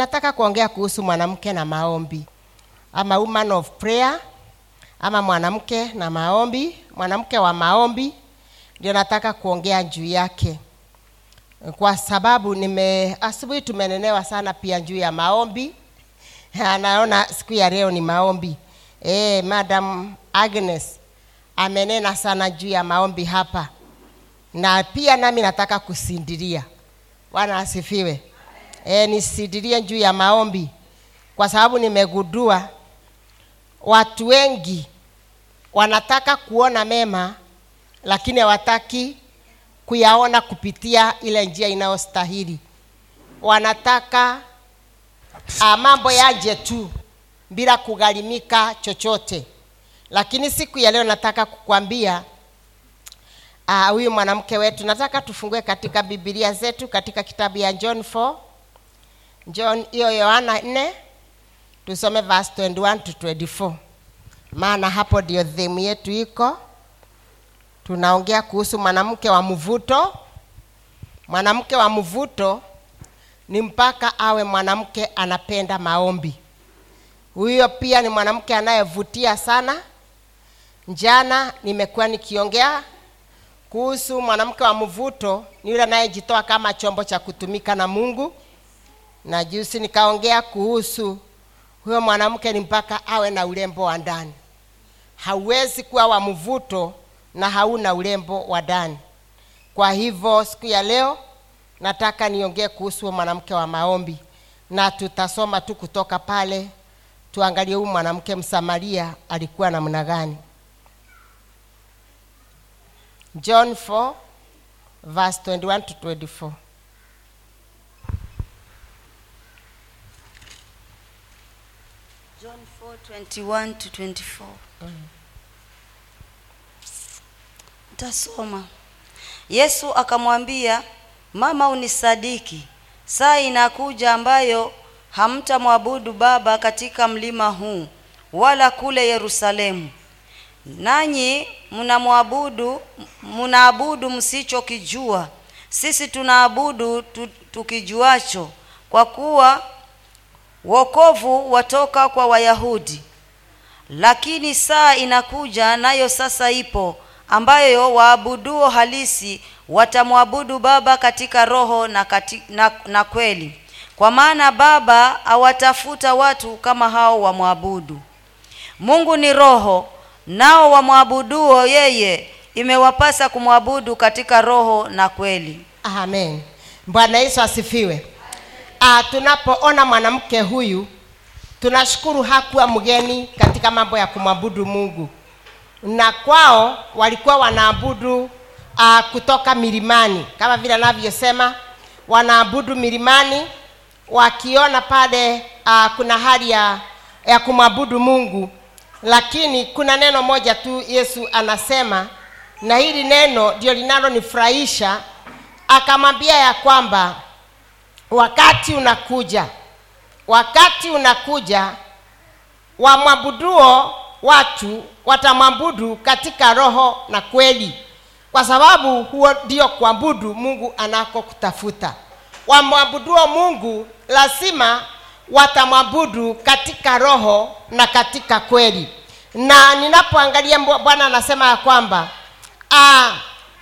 nataka kuongea kuhusu mwanamke na maombi. Ama woman of prayer. Ama mwanamke na maombi. Mwanamke wa maombi ndio nataka kuongea juu yake. Kwa sababu nime asubuhi tumenenewa sana pia juu ya maombi. Naona siku ya leo ni maombi. E, madam agnes amenena sana juu ya maombi hapa. Na pia nami nataka kusindiria. Bwana asifiwe e, nisindirie juu ya maombi. Kwa sababu nimegundua watu wengi wanataka kuona mema lakini hawataki kuyaona kupitia ile njia inayostahili. Wanataka uh, mambo yaje tu bila kugharimika chochote. Lakini siku ya leo nataka kukwambia huyu uh, mwanamke wetu nataka tufungue katika bibilia zetu katika kitabu ya john 4 john hiyo yohana 4 tusome verse 21 to 24 maana hapo ndio themu yetu iko. Tunaongea kuhusu mwanamke wa mvuto. Mwanamke wa mvuto ni mpaka awe mwanamke anapenda maombi. Huyo pia ni mwanamke anayevutia sana. Njana nimekuwa nikiongea kuhusu mwanamke wa mvuto ni yule anayejitoa kama chombo cha kutumika na mungu na jusi nikaongea kuhusu huyo mwanamke ni mpaka awe na urembo wa ndani. Hauwezi kuwa wa mvuto na hauna urembo wa ndani. Kwa hivyo siku ya leo nataka niongee kuhusu mwanamke wa maombi. Na tutasoma tu kutoka pale tuangalie huyu mwanamke msamaria alikuwa namna gani. John 4 verse 21 to 24 John 4:21 to 24. Tasoma. Yesu akamwambia, "Mama unisadiki. Saa inakuja ambayo hamtamwabudu Baba katika mlima huu wala kule Yerusalemu. Nanyi mnamwabudu mnaabudu msichokijua. Sisi tunaabudu tukijuacho kwa kuwa wokovu watoka kwa Wayahudi. Lakini saa inakuja nayo sasa ipo ambayo waabuduo halisi watamwabudu Baba katika roho na, kati, na, na kweli, kwa maana Baba awatafuta watu kama hao wamwabudu. Mungu ni roho, nao wamwabuduo yeye imewapasa kumwabudu katika roho na kweli. amen bwana yesu asifiwe ah, tunapoona mwanamke huyu tunashukuru hakuwa mgeni katika mambo ya kumwabudu mungu. Na kwao walikuwa wanaabudu uh, kutoka milimani. Kama vile anavyosema wanaabudu milimani wakiona pale uh, kuna hali ya, ya kumwabudu mungu. Lakini kuna neno moja tu yesu anasema na hili neno ndio linalonifurahisha. Akamwambia ya kwamba wakati unakuja wakati unakuja wamwabuduo watu watamwabudu katika roho na kweli. Kwa sababu huo ndio kuabudu mungu anakokutafuta. Wamwabuduo mungu lazima watamwabudu katika roho na katika kweli. Na ninapoangalia bwana anasema ya kwamba aa,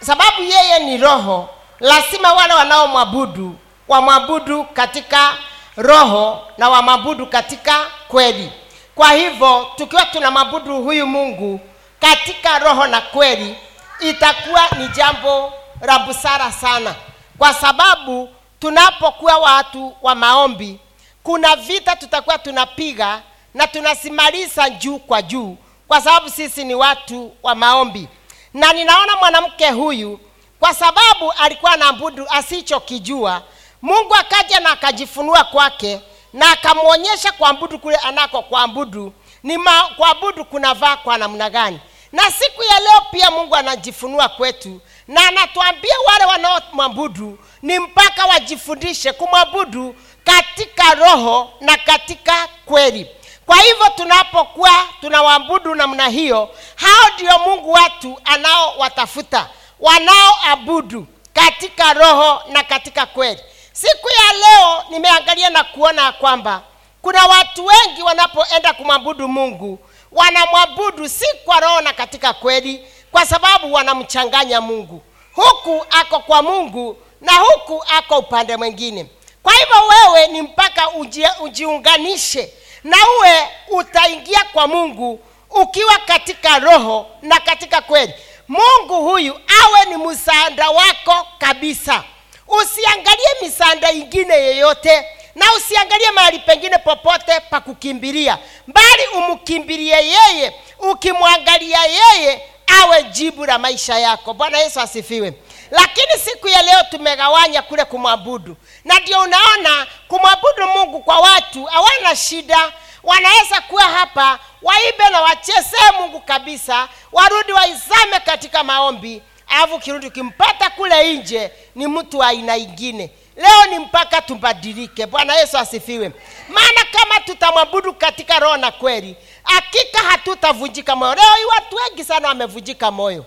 sababu yeye ni roho lazima wale wanaomwabudu wamwabudu katika roho na wamwabudu katika kweli. Kwa hivyo tukiwa tunamwabudu huyu mungu katika roho na kweli itakuwa ni jambo la busara sana. Kwa sababu tunapokuwa watu wa maombi kuna vita tutakuwa tunapiga na tunasimaliza juu kwa juu kwa sababu sisi ni watu wa maombi. Na ninaona mwanamke huyu kwa sababu alikuwa na mbudu asichokijua mungu akaja na akajifunua kwake na akamwonyesha kuabudu kule anako kuabudu ni ma, kuabudu kunavaa kwa namna gani? Na siku ya leo pia mungu anajifunua kwetu na anatuambia wale wanaomwabudu ni mpaka wajifundishe kumwabudu katika roho na katika kweli. Kwa hivyo tunapokuwa tunawaabudu namna hiyo hao ndio mungu watu anaowatafuta wanaoabudu katika roho na katika kweli siku ya leo nimeangalia na kuona ya kwamba kuna watu wengi wanapoenda kumwabudu mungu wanamwabudu si kwa roho na katika kweli kwa sababu wanamchanganya mungu. Huku ako kwa mungu na huku ako upande mwingine. Kwa hivyo wewe ni mpaka uji, ujiunganishe na uwe utaingia kwa mungu ukiwa katika roho na katika kweli. Mungu huyu awe ni msaada wako kabisa usiangalie misanda ingine yeyote na usiangalie mahali pengine popote pa kukimbilia. Bali umkimbilie yeye ukimwangalia yeye awe jibu la maisha yako. Bwana yesu asifiwe. Lakini siku ya leo tumegawanya kule kumwabudu. Na ndio unaona kumwabudu mungu kwa watu hawana shida. Wanaweza kuwa hapa waibe na wachesee mungu kabisa warudi waizame katika maombi alafu kirundi ukimpata kule nje ni mtu aina ingine. Leo ni mpaka tubadilike. Bwana yesu asifiwe. Maana kama tutamwabudu katika roho na kweli hakika hatutavunjika moyo. Leo hii watu wengi sana wamevunjika moyo.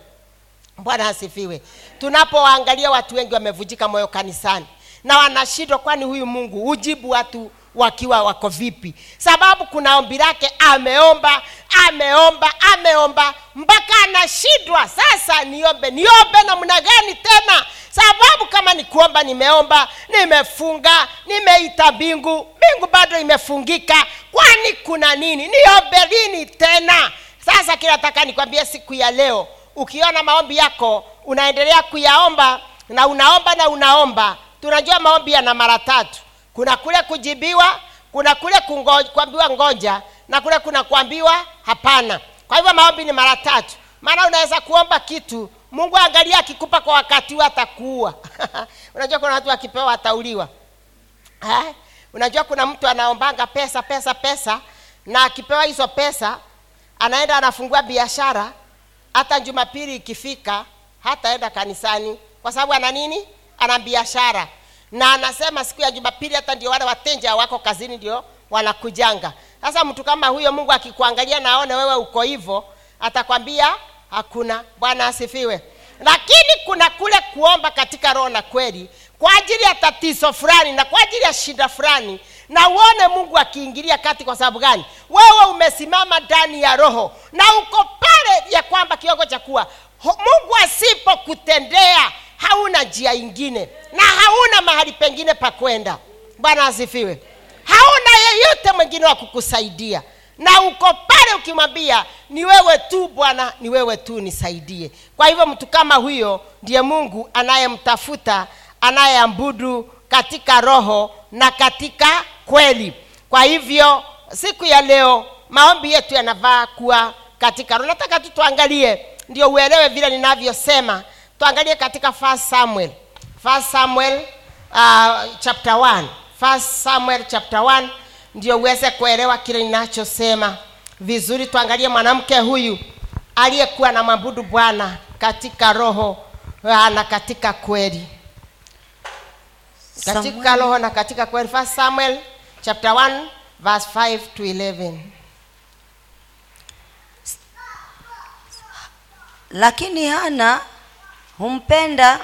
Bwana asifiwe. Tunapowaangalia watu wengi wamevunjika moyo kanisani na wanashindwa kwani huyu mungu? Hujibu watu wakiwa wako vipi. Sababu kuna ombi lake ameomba ameomba ameomba mpaka anashindwa. Sasa niombe niombe namna gani tena? Sababu kama ni kuomba nimeomba nimefunga nimeita mbingu mbingu bado imefungika. Kwani kuna nini? Niombe lini tena? Sasa kinataka nikwambie siku ya leo ukiona maombi yako unaendelea kuyaomba na unaomba na unaomba. Tunajua maombi yana mara tatu kuna kule kujibiwa kuna kule kuambiwa ngoja na kule kuna kuambiwa hapana. Kwa hivyo maombi ni mara tatu. Maana unaweza kuomba kitu mungu angalia akikupa kwa wakati huo atakuua. Unajua kuna watu akipewa atauliwa unajua kuna mtu anaombanga pesa pesa pesa na akipewa hizo pesa anaenda anafungua biashara hata jumapili ikifika hataenda kanisani. Kwa sababu ana nini? Ana biashara na anasema siku ya jumapili hata ndio wale watenja wako kazini ndio wanakujanga. Sasa mtu kama huyo mungu akikuangalia na aone wewe uko hivyo atakwambia hakuna. Bwana asifiwe. Lakini kuna kule kuomba katika roho na kweli kwa ajili ya tatizo fulani na kwa ajili ya shida fulani na uone mungu akiingilia kati kwa sababu gani. Wewe umesimama ndani ya roho na uko pale ya kwamba kiwango cha kuwa mungu asipokutendea hauna njia ingine na hauna mahali pengine pa kwenda. Bwana asifiwe. Hauna yeyote mwingine wa kukusaidia. Na uko pale ukimwambia ni wewe tu bwana ni wewe tu nisaidie. Kwa hivyo mtu kama huyo ndiye mungu anayemtafuta anayeambudu katika roho na katika kweli. Kwa hivyo siku ya leo maombi yetu yanavaa kuwa katika roho. Nataka tu tuangalie ndio uelewe vile ninavyosema tuangalie katika first samuel. First samuel uh, chapter 1 first samuel chapter 1 ndio uweze kuelewa kile ninachosema. Vizuri tuangalie mwanamke huyu aliyekuwa na mwabudu bwana katika roho uh, na katika kweli. Katika Samuel. roho na katika kweli. First samuel chapter 1 verse 5 to 11 lakini hana humpenda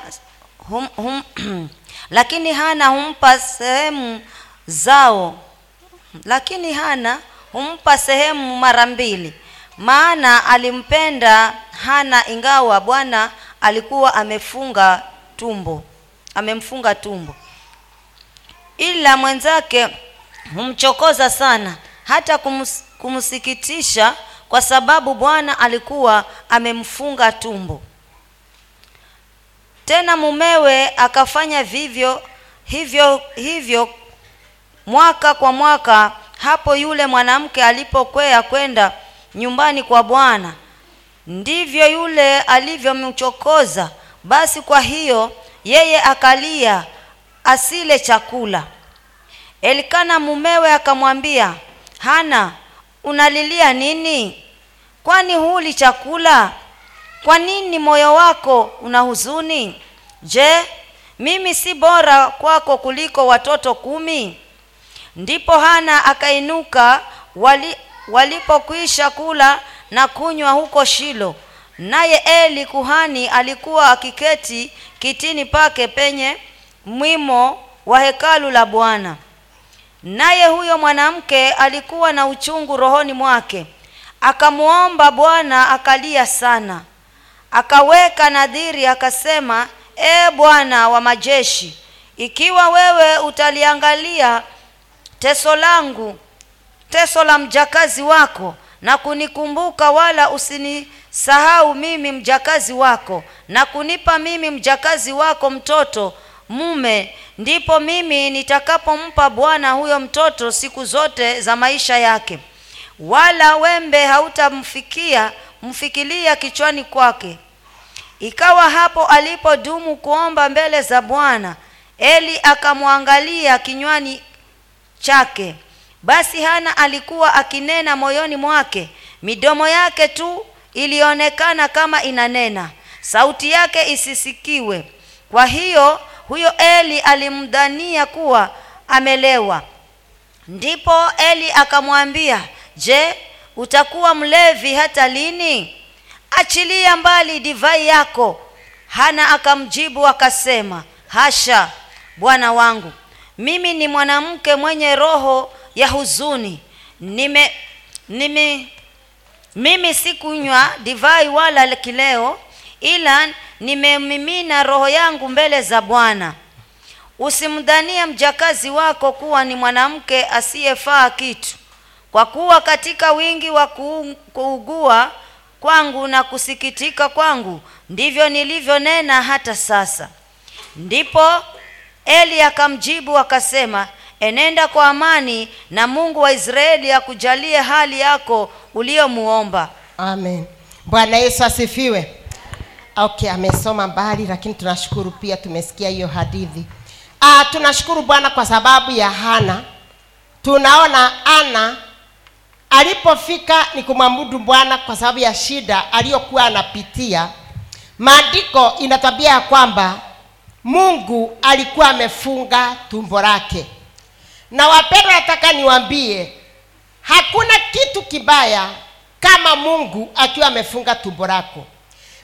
hum, hum, lakini hana humpa sehemu zao. Lakini hana humpa sehemu mara mbili. Maana alimpenda hana ingawa bwana alikuwa amefunga tumbo amemfunga tumbo. Ila mwenzake humchokoza sana hata kumus, kumsikitisha kwa sababu bwana alikuwa amemfunga tumbo tena mumewe akafanya vivyo hivyo hivyo mwaka kwa mwaka hapo yule mwanamke alipokwea kwenda nyumbani kwa bwana. Ndivyo yule alivyomchokoza. Basi kwa hiyo yeye akalia asile chakula. Elikana mumewe akamwambia hana unalilia nini? Kwani huli chakula kwa nini moyo wako una huzuni? Je mimi si bora kwako kuliko watoto kumi? Ndipo hana akainuka wali, walipokwisha kula na kunywa huko shilo. Naye eli kuhani alikuwa akiketi kitini pake penye mwimo wa hekalu la bwana. Naye huyo mwanamke alikuwa na uchungu rohoni mwake. Akamwomba bwana akalia sana akaweka nadhiri akasema E bwana wa majeshi ikiwa wewe utaliangalia teso langu teso la mjakazi wako na kunikumbuka wala usinisahau mimi mjakazi wako na kunipa mimi mjakazi wako mtoto mume ndipo mimi nitakapompa bwana huyo mtoto siku zote za maisha yake wala wembe hautamfikia mfikilia kichwani kwake. Ikawa hapo alipodumu kuomba mbele za bwana eli akamwangalia kinywani chake. Basi hana alikuwa akinena moyoni mwake midomo yake tu ilionekana kama inanena sauti yake isisikiwe. Kwa hiyo huyo eli alimdhania kuwa amelewa. Ndipo eli akamwambia je utakuwa mlevi hata lini? Achilia mbali divai yako. Hana akamjibu akasema hasha bwana wangu mimi ni mwanamke mwenye roho ya huzuni. Nime nime mimi sikunywa divai wala kileo ila nimemimina roho yangu mbele za bwana. Usimdhanie mjakazi wako kuwa ni mwanamke asiyefaa kitu kwa kuwa katika wingi wa kuugua kwangu na kusikitika kwangu ndivyo nilivyonena hata sasa. Ndipo eli akamjibu akasema enenda kwa amani na mungu wa israeli akujalie hali yako uliyomuomba. Amen. Bwana yesu asifiwe. Okay amesoma mbali lakini tunashukuru pia tumesikia hiyo hadithi. Ah, tunashukuru bwana kwa sababu ya hana. Tunaona ana alipofika ni kumwabudu bwana kwa sababu ya shida aliyokuwa anapitia. Maandiko inatwambia ya kwamba mungu alikuwa amefunga tumbo lake. Na wapendwa nataka niwambie hakuna kitu kibaya kama mungu akiwa amefunga tumbo lako.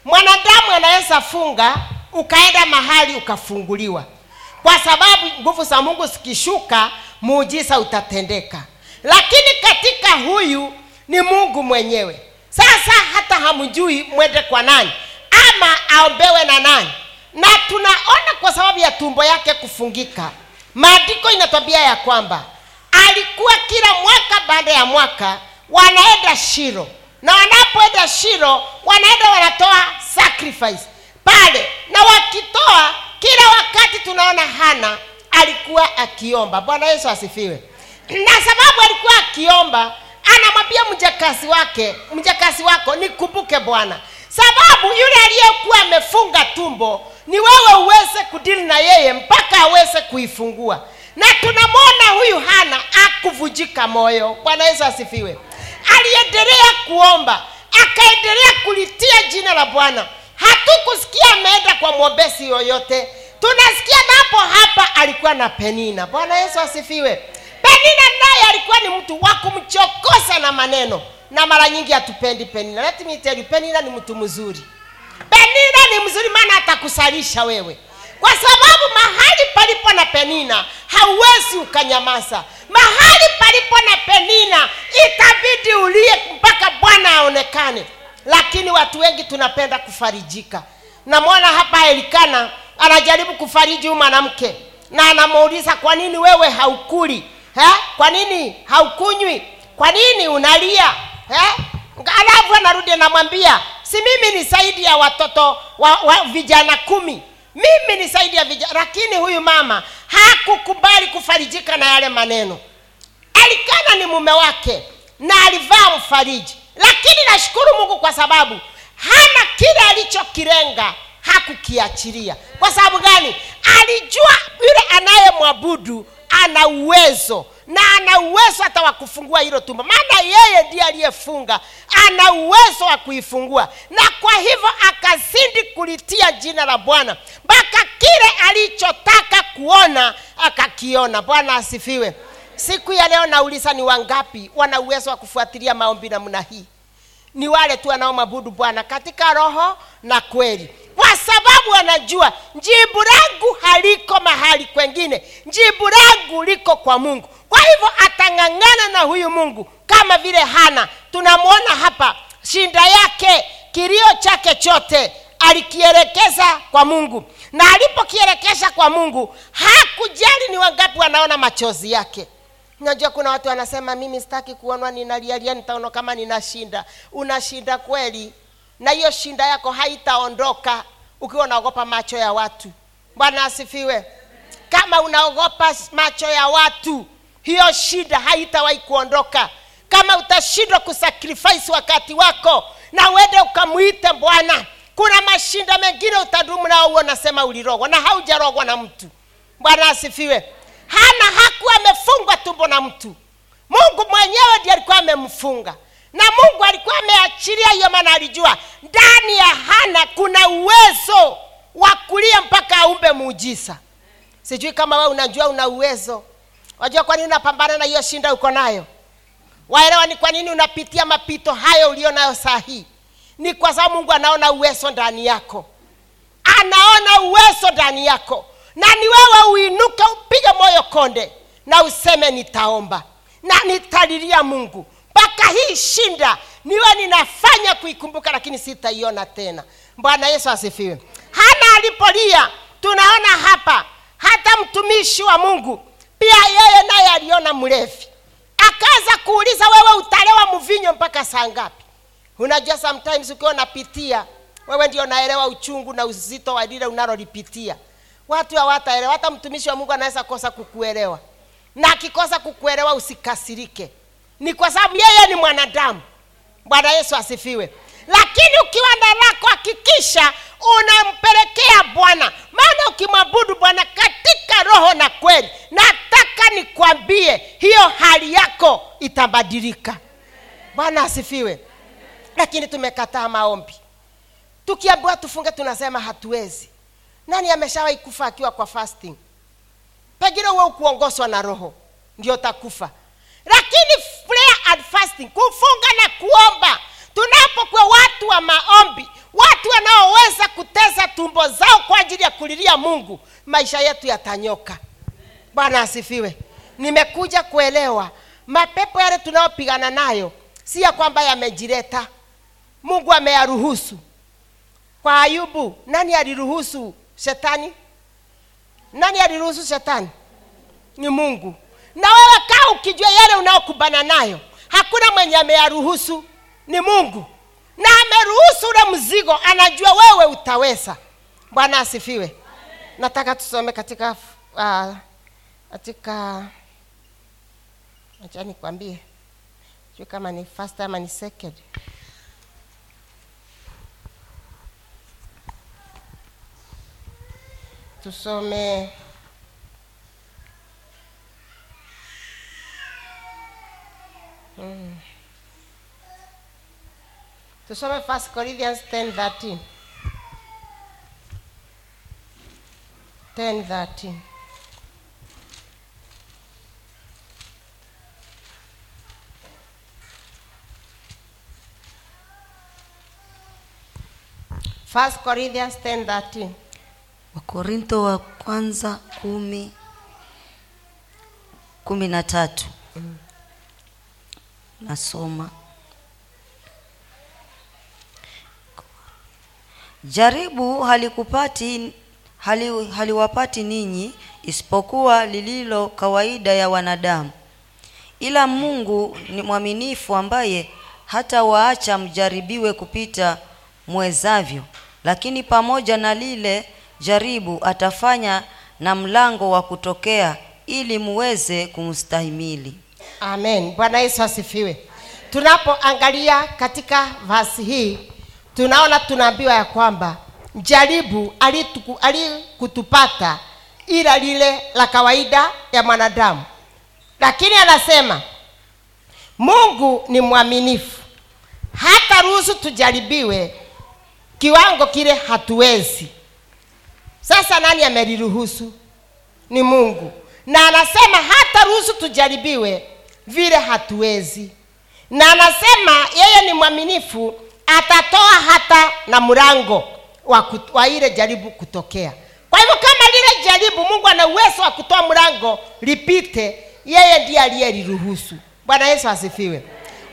Mwanadamu anaweza funga ukaenda mahali ukafunguliwa. Kwa sababu nguvu za mungu zikishuka muujiza utatendeka lakini katika huyu ni mungu mwenyewe. Sasa hata hamjui mwende kwa nani ama aombewe na nani. Na tunaona kwa sababu ya tumbo yake kufungika. Maandiko inatwambia ya kwamba alikuwa kila mwaka baada ya mwaka wanaenda shiro na wanapoenda shiro wanaenda wanatoa sacrifice. Pale na wakitoa kila wakati tunaona hana alikuwa akiomba. Bwana yesu asifiwe na sababu alikuwa akiomba anamwambia mjakazi wake mjakazi wako nikumbuke bwana. Sababu yule aliyekuwa amefunga tumbo ni wewe uweze kudili na yeye mpaka aweze kuifungua. Na tunamwona huyu hana akuvujika moyo. Bwana yesu asifiwe. Aliendelea kuomba akaendelea kulitia jina la bwana. Hatukusikia ameenda kwa mwombezi yoyote. Tunasikia napo hapa alikuwa na penina. Bwana yesu asifiwe penina naye alikuwa ni mtu wa kumchokosa na maneno. Na mara nyingi hatupendi penina. Let me tell you penina ni mtu mzuri. Penina ni mzuri maana atakusalisha wewe. Kwa sababu mahali palipo na penina hauwezi ukanyamaza. Mahali palipo na penina itabidi ulie mpaka bwana aonekane. Lakini watu wengi tunapenda kufarijika. Namwona hapa elikana anajaribu kufariji huyu mwanamke. Na anamuuliza kwa nini wewe haukuli eh? kwa nini? Haukunywi. Kwa nini unalia? Eh? alafu anarudi anamwambia si mimi ni zaidi ya watoto wa, wa vijana kumi. Mimi ni zaidi ya vijana. Lakini huyu mama hakukubali kufarijika na yale maneno. Alikana ni mume wake na alivaa mfariji. Lakini nashukuru mungu kwa sababu hana kile alichokilenga hakukiachilia. Kwa sababu gani? Alijua yule anayemwabudu ana uwezo na ana uwezo hata wa kufungua hilo tumbo. Maana yeye ndiye aliyefunga ana uwezo wa kuifungua. Na kwa hivyo akazidi kulitia jina la bwana mpaka kile alichotaka kuona akakiona. Bwana asifiwe. Siku ya leo nauliza ni wangapi wana uwezo wa kufuatilia maombi namna hii? Ni wale tu wanaomwabudu bwana katika roho na kweli kwa sababu anajua jibu langu haliko mahali kwengine jibu langu liko kwa mungu. Kwa hivyo atang'ang'ana na huyu mungu kama vile hana. Tunamwona hapa shinda yake kilio chake chote alikielekeza kwa mungu. Na alipokielekeza kwa mungu hakujali ni wangapi wanaona machozi yake. Najua kuna watu wanasema mimi sitaki kuonwa ninalialia nitaona kama ninashinda. Unashinda kweli. Na hiyo shinda yako haitaondoka ukiwa unaogopa macho ya watu. Bwana asifiwe. Kama unaogopa macho ya watu hiyo shida haitawahi kuondoka. Kama utashindwa kusacrifice wakati wako na uende ukamwite bwana kuna mashinda mengine utadumu nao huo nasema ulirogwa na haujarogwa na mtu. Bwana asifiwe. Hana hakuwa amefungwa tumbo na mtu. Mungu mwenyewe ndiye alikuwa amemfunga na mungu alikuwa ameachilia hiyo maana alijua ndani ya hana kuna uwezo wa kulia mpaka aumbe muujiza. Sijui kama we unajua una uwezo. Wajua kwa nini unapambana na hiyo shinda uko nayo? Waelewa ni kwa nini unapitia mapito hayo ulio nayo saa ni kwa sababu mungu anaona uwezo ndani yako. Anaona uwezo ndani yako. Na ni wewe uinuke upige moyo konde na useme nitaomba na nitalilia mungu mpaka hii shinda. Niwe ninafanya kuikumbuka lakini sitaiona tena. Bwana yesu asifiwe. Hana alipolia tunaona hapa hata mtumishi wa mungu pia yeye naye aliona mlevi. Akaanza kuuliza wewe utalewa mvinyo mpaka saa ngapi? Unajua sometimes ukiwa unapitia wewe ndio naelewa uchungu na uzito wa lile unalolipitia. Watu hawataelewa. Hata mtumishi wa mungu anaweza kosa kukuelewa. Na akikosa kukuelewa usikasirike ni kwa sababu yeye ni mwanadamu. Bwana yesu asifiwe. Lakini ukiwa na lako hakikisha unampelekea bwana. Maana ukimwabudu bwana katika roho na kweli nataka nikwambie hiyo hali yako itabadilika. Bwana asifiwe. Lakini tumekataa maombi. Tukiambiwa tufunge tunasema hatuwezi. Nani ameshawahi kufa akiwa kwa fasting? Pengine huwe ukuongozwa na roho ndio takufa lakini fasting kufunga na kuomba. Tunapokuwa watu wa maombi watu wanaoweza kuteza tumbo zao kwa ajili ya kulilia mungu maisha yetu yatanyoka. Bwana asifiwe. Nimekuja kuelewa mapepo yale tunayopigana nayo si ya kwamba yamejileta. Mungu ameyaruhusu. Kwa ayubu nani aliruhusu shetani? Nani aliruhusu shetani? Ni mungu. Na wewe kaa ukijua yale unaokubana nayo hakuna mwenye ameyaruhusu. Ni mungu. Na ameruhusu ule mzigo anajua wewe utaweza. Bwana asifiwe. Nataka tusome katika uh, katika acha nikwambie. Sijui kama ni first ama ni second. Tusome mm. tusome 1 corinthians 10 13 10 13 First Corinthians 10 13 wakorinto wa kwanza kumi kumi na tatu nasoma. Jaribu halikupati hali, haliwapati ninyi isipokuwa lililo kawaida ya wanadamu. Ila mungu ni mwaminifu ambaye hata waacha mjaribiwe kupita mwezavyo. Lakini pamoja na lile jaribu atafanya na mlango wa kutokea ili muweze kumstahimili amen. Bwana yesu asifiwe. Tunapoangalia katika vasi hii tunaona tunaambiwa ya kwamba jaribu alikutupata ila lile la kawaida ya mwanadamu. Lakini anasema mungu ni mwaminifu. Hata ruhusu tujaribiwe kiwango kile hatuwezi. Sasa nani ameliruhusu? Ni mungu. Na anasema hata ruhusu tujaribiwe vile hatuwezi. Na anasema yeye ni mwaminifu atatoa hata na mlango wa, wa ile jaribu kutokea. Kwa hivyo kama lile jaribu mungu ana uwezo wa kutoa mlango lipite yeye ndiye aliyeliruhusu. Bwana yesu asifiwe.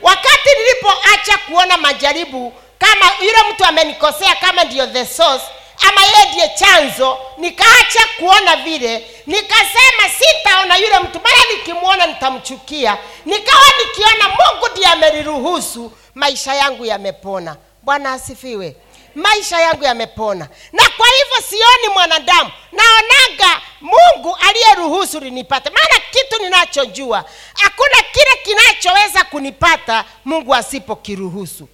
Wakati nilipoacha kuona majaribu kama yule mtu amenikosea kama ndiyo the source ama yeye ndiye chanzo nikaacha kuona vile nikasema sitaona yule mtu mara nikimwona nitamchukia. Nikawa nikiona mungu ndiye ameliruhusu maisha yangu yamepona. Bwana asifiwe. Maisha yangu yamepona. Na kwa hivyo sioni mwanadamu. Naonaga mungu aliyeruhusu linipate. Maana kitu ninachojua hakuna kile kinachoweza kunipata mungu asipokiruhusu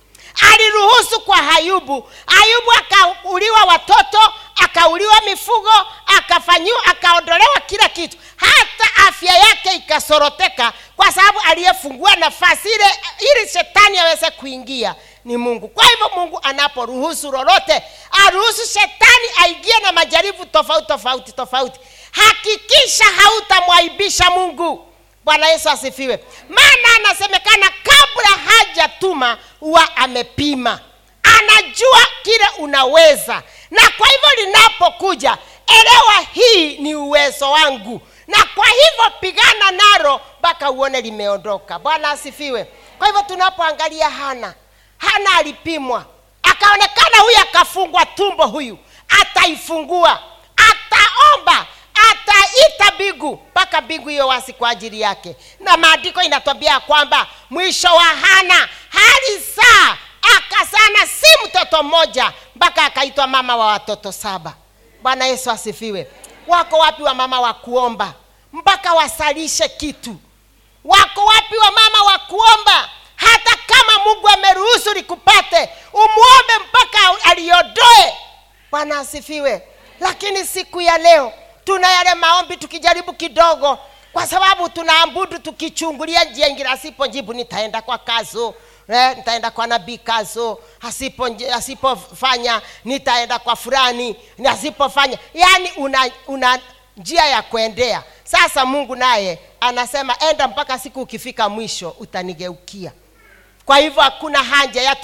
aliruhusu kwa Ayubu. ayubu akauliwa watoto akauliwa mifugo akafanyiwa akaondolewa kila kitu. Hata afya yake ikasoroteka kwa sababu aliyefungua nafasi ile ili shetani aweze kuingia ni mungu. Kwa hivyo mungu anaporuhusu lolote aruhusu shetani aingie na majaribu tofauti tofauti tofauti. Hakikisha hautamwaibisha mungu bwana yesu asifiwe. Maana anasemekana kabla hajatuma huwa amepima. Anajua kile unaweza. Na kwa hivyo linapokuja elewa hii ni uwezo wangu. Na kwa hivyo pigana nalo mpaka uone limeondoka. Bwana asifiwe. Kwa hivyo tunapoangalia hana hana alipimwa. Akaonekana huyu akafungwa tumbo huyu. Ataifungua. Ataomba ataita bigu mpaka bigu hiyo wasi kwa ajili yake. Na maandiko inatwambia kwamba mwisho wa hana hali saa akasana si mtoto mmoja mpaka akaitwa mama wa watoto saba. Bwana yesu asifiwe. Wako wapi wa mama wa kuomba? Mpaka wasalishe kitu. Wako wapi wa mama wa kuomba? Hata kama mungu ameruhusu likupate umwombe mpaka aliondoe. Bwana asifiwe. Lakini siku ya leo tuna yale maombi tukijaribu kidogo kwa sababu tunaambudu tukichungulia njia ingine asipojibu nitaenda kwa kazo eh, nitaenda kwa nabii kazo asipo asipofanya nitaenda kwa fulani asipofanya yaani una, una njia ya kuendea. Sasa mungu naye anasema enda mpaka siku ukifika mwisho utanigeukia. Kwa hivyo hakuna haja ya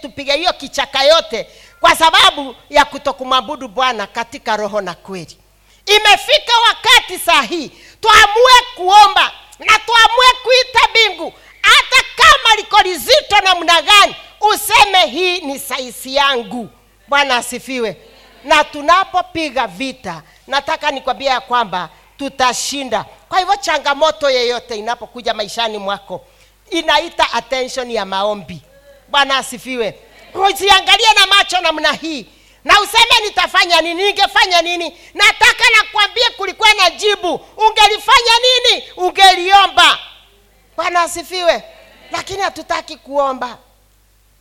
tupige hiyo kichaka yote kwa sababu ya kutokumwabudu bwana katika roho na kweli imefika wakati sahihi. Tuamue kuomba na tuamue kuita mbingu. Hata kama liko lizito namna gani useme hii ni saisi yangu. Bwana asifiwe. Na tunapopiga vita nataka nikwambia ya kwamba tutashinda. Kwa hivyo changamoto yeyote inapokuja maishani mwako inaita attention ya maombi. Bwana asifiwe. Usiangalie na macho namna hii na useme nitafanya nini? Ningefanya nini? Nataka nakwambie kulikuwa na jibu. Ungelifanya nini? Ungeliomba. Bwana asifiwe. Lakini hatutaki kuomba.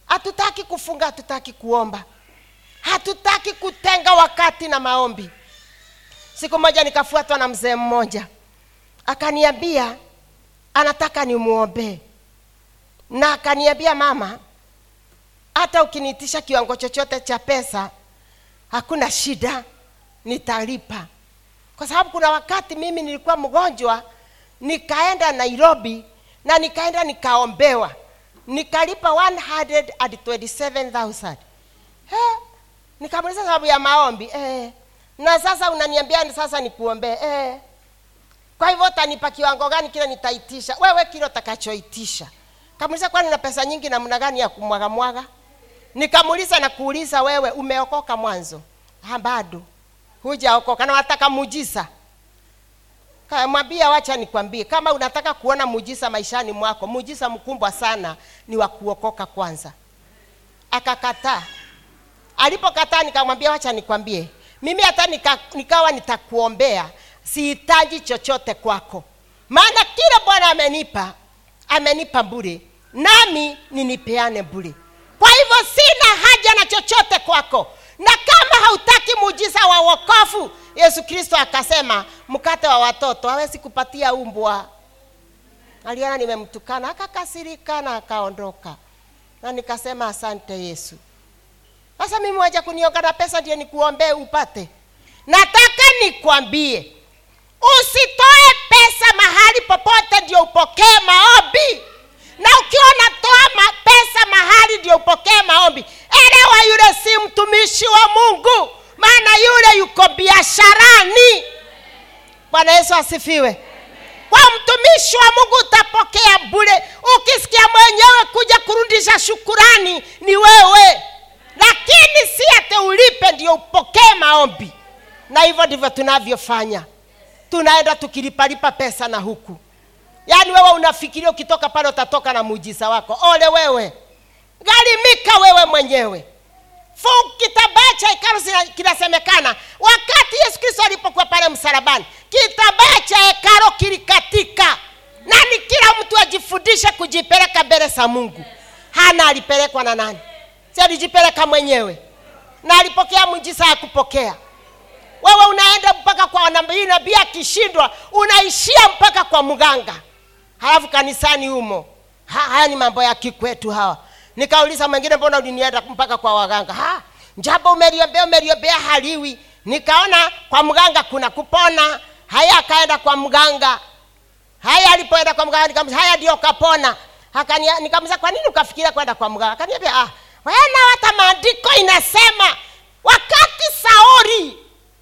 Hatutaki kufunga hatutaki kuomba. Hatutaki kutenga wakati na maombi. Siku moja nikafuatwa na mzee mmoja. Akaniambia anataka nimwombee na akaniambia mama hata ukiniitisha kiwango chochote cha pesa hakuna shida nitalipa. Kwa sababu kuna wakati mimi nilikuwa mgonjwa nikaenda nairobi na nikaenda nikaombewa. Nikalipa 127000 nikamuliza sababu ya maombi. Eh. na sasa unaniambia ni sasa nikuombee eh. kwa hivyo utanipa kiwango gani kile nitaitisha? Wewe kile utakachoitisha. Kamuliza kwani na pesa nyingi namna gani ya kumwaga mwaga nikamuliza na kuuliza wewe umeokoka mwanzo? Ha, bado. Hujaokoka na wataka mujiza kamwambia wacha nikwambie kama unataka kuona mujisa maishani mwako mujisa mkumbwa sana ni wa kuokoka kwanza. Akakataa. Alipokataa nikamwambia wacha nikwambie mimi hata nika, nikawa nitakuombea sihitaji chochote kwako. Maana kila bwana amenipa amenipa bure nami ninipeane bure kwa hivyo sina haja na chochote kwako. Na kama hautaki muujiza wa wokovu yesu kristo akasema mkate wa watoto hawezi kupatia umbwa. Aliona nimemtukana akakasirika na akaondoka. Na nikasema asante yesu. Sasa mimi waja kunioga na pesa ndio nikuombee upate. Nataka nikwambie usitoe pesa mahali popote ndio upokee maombi na ukiwa unatoa pesa mahali ndio upokee maombi elewa yule si mtumishi wa mungu maana yule yuko biasharani. Bwana yesu asifiwe. Kwa mtumishi wa mungu utapokea bule ukisikia mwenyewe kuja kurudisha shukurani ni wewe. Lakini si ate ulipe ndio upokee maombi. Na hivyo ndivyo tunavyofanya. Tunaenda tukilipalipa pesa na huku yaani wewe unafikiria ukitoka pale utatoka na muujiza wako. Ole wewe. Gharimika wewe mwenyewe. Fu- kitambaa cha hekalu kinasemekana. Wakati yesu kristo alipokuwa pale msalabani kitambaa cha hekalo kilikatika. Nani? Kila mtu ajifundishe kujipeleka mbele za mungu. Hana alipelekwa na nani? Si alijipeleka mwenyewe. Na alipokea mwijiza ya kupokea. Wewe unaenda mpaka kwa nabii nabii akishindwa unaishia mpaka kwa mganga halafu kanisani humo. Ha, haya ni mambo ya kikwetu hawa. Nikauliza mwingine mbona ulinienda mpaka kwa waganga? Ha, njabo umeliombea umeliombea haliwi. Nikaona kwa mganga kuna kupona. Haya akaenda kwa mganga. Haya alipoenda kwa mganga nikamza haya ndio kapona nikamza kwa nini ukafikiria kwenda kwa mganga? Akaniambia ah wena hata maandiko inasema wakati sauri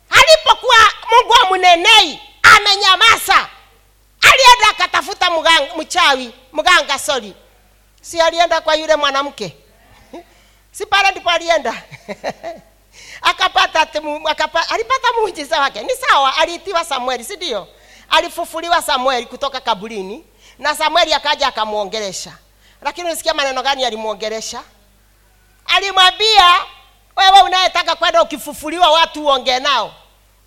alipokuwa mungu amnenei amenyamaza alienda akatafuta mganga mchawi mganga sori si alienda kwa yule mwanamke? Si pale ndipo alienda? Akapata alipata muujiza wake. Ni sawa aliitiwa samueli si ndio? Alifufuliwa samueli kutoka kaburini na samueli akaja akamwongeresha lakini usikia maneno gani alimwongeresha alimwambia wewe unayetaka kwenda ukifufuliwa watu uongee nao.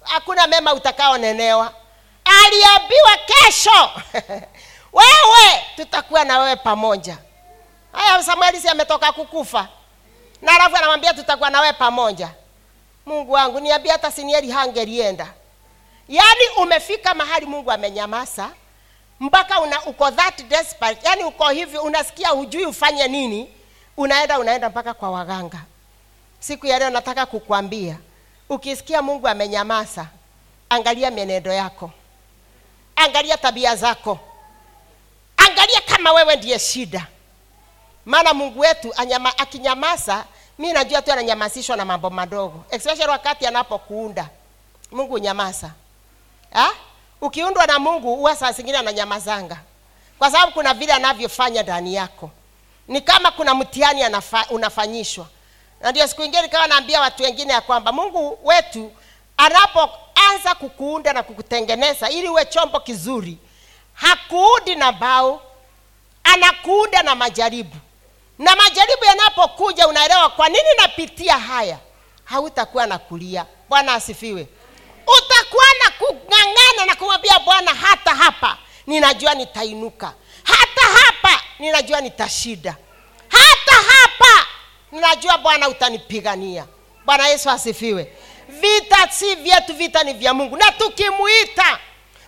Hakuna mema utakaonenewa aliambiwa kesho. Wewe tutakuwa na wewe pamoja. Haya samueli si ametoka kukufa. Na alafu anamwambia tutakuwa na wewe pamoja. Mungu wangu niambia hata sinieli hangelienda. Yaani umefika mahali mungu amenyamaza mpaka una uko that desperate. Yaani uko hivi unasikia hujui ufanye nini. Unaenda unaenda mpaka kwa waganga. Siku ya leo nataka kukwambia ukisikia mungu amenyamaza angalia mienendo yako angalia tabia zako. Angalia kama wewe ndiye shida. Maana mungu wetu anyama, akinyamaza mi najua tu ananyamazishwa na mambo madogo. Especially wakati anapokuunda. Mungu unyamaza ha? ukiundwa na mungu huwa saa zingine ananyamazanga. Kwa sababu kuna vile anavyofanya ndani yako. Ni kama kuna mtihani unafanyishwa. Na ndio siku ingine nikawa naambia watu wengine ya kwamba mungu wetu anapoanza kukuunda na kukutengeneza ili uwe chombo kizuri hakuudi na bao anakuunda na majaribu. Na majaribu yanapokuja unaelewa kwa nini napitia haya? Hautakuwa na kulia. Bwana asifiwe. Utakuwa na kung'ang'ana na kumwambia bwana hata hapa ninajua nitainuka. Hata hapa ninajua nitashida hata hapa ninajua bwana utanipigania. Bwana yesu asifiwe vita si vyetu vita ni vya mungu. Na tukimuita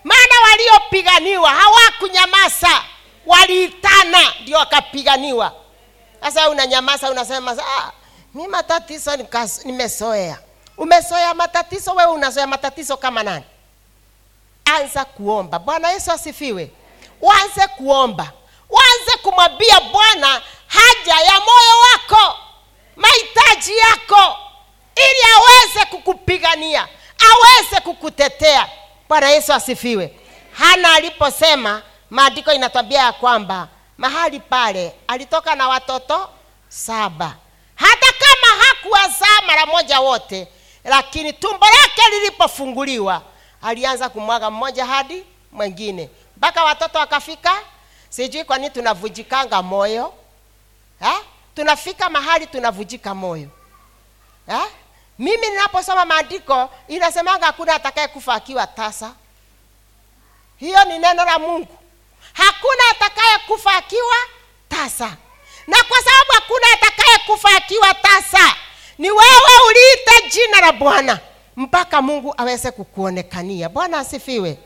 maana waliopiganiwa hawakunyamaza waliitana ndio wakapiganiwa. Sasa unanyamaza unasema ah, mi matatizo nimesoea umesoea matatizo wewe unasoea matatizo kama nani? Anza kuomba. Bwana yesu asifiwe. Uanze kuomba. Uanze kumwambia bwana haja ya moyo wako mahitaji yako ili aweze kukupigania aweze kukutetea bwana yesu asifiwe hana aliposema maandiko inatwambia ya kwamba mahali pale alitoka na watoto saba hata kama hakuwazaa mara moja wote lakini tumbo lake lilipofunguliwa alianza kumwaga mmoja hadi mwengine mpaka watoto wakafika sijui kwa nini tunavujikanga moyo ha? tunafika mahali tunavujika moyo ha? Mimi ninaposoma maandiko inasemanga hakuna atakaye kufa akiwa tasa. Hiyo ni neno la mungu. Hakuna atakaye kufa akiwa tasa. Na kwa sababu hakuna atakaye kufa akiwa tasa ni wewe uliita jina la bwana mpaka mungu aweze kukuonekania. Bwana asifiwe.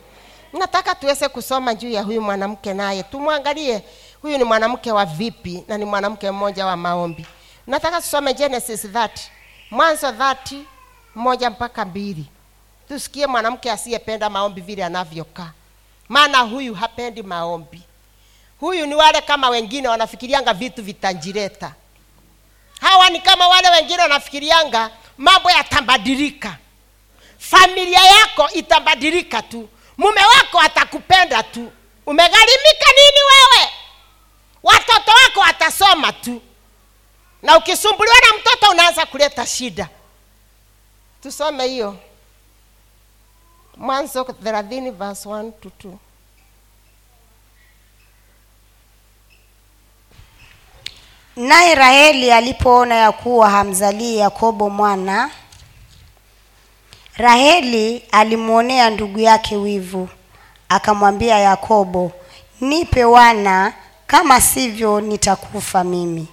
Nataka tuweze kusoma juu ya huyu mwanamke naye. Tumwangalie huyu ni mwanamke wa vipi na ni mwanamke mmoja wa maombi. Nataka tusome genesis 30 mwanzo 30 moja mpaka mbili. Tusikie mwanamke asiyependa maombi vile anavyokaa. Maana huyu hapendi maombi. Huyu ni wale kama wengine wanafikirianga vitu vitanjireta. Hawa ni kama wale wengine wanafikirianga mambo yatabadilika. Familia yako itabadilika tu. Mume wako atakupenda tu. Umegharimika nini wewe? Watoto wako watasoma tu na ukisumbuliwa na mtoto unaanza kuleta shida. Tusome hiyo. Mwanzo thelathini verse 1 to 2 naye raheli alipoona ya kuwa hamzalii yakobo mwana raheli alimwonea ndugu yake wivu. Akamwambia yakobo nipe wana kama sivyo nitakufa mimi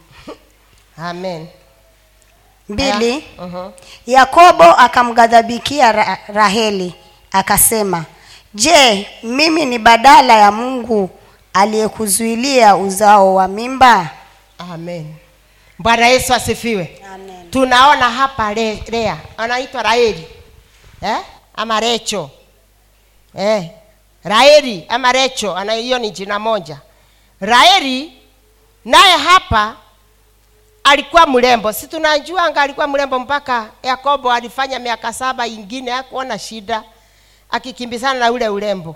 amen. Mbili. Uh-huh. yakobo akamghadhabikia Ra- raheli akasema je mimi ni badala ya mungu aliyekuzuilia uzao wa mimba? Amen. Bwana yesu asifiwe. Amen. tunaona hapa Le- lea anaitwa raeli. Eh? ama recho. Eh. raeli ama recho hiyo ni jina moja. Raheli naye hapa alikuwa mrembo. Si tunajuanga alikuwa mrembo mpaka yakobo alifanya miaka saba ingine hakuona shida akikimbizana na ule urembo.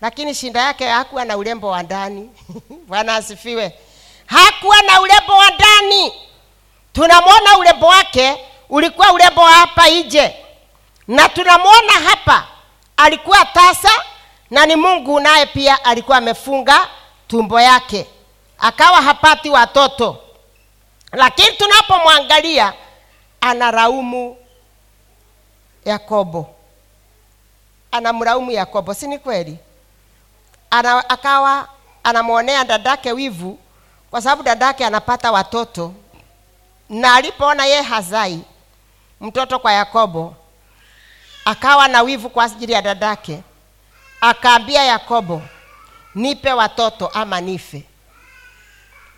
Lakini shinda yake hakuwa na urembo wa ndani. Bwana asifiwe. Hakuwa na urembo wa ndani. Tunamwona urembo wake ulikuwa urembo wa hapa nje na tunamwona hapa alikuwa tasa na ni mungu naye pia alikuwa amefunga tumbo yake. Akawa hapati watoto lakini tunapomwangalia anaraumu yakobo. Anamraumu yakobo si ni kweli? Ana, akawa anamwonea dadake wivu kwa sababu dadake anapata watoto. Na alipoona ye hazai mtoto kwa yakobo akawa na wivu kwa ajili ya dadake. Akaambia yakobo nipe watoto ama nife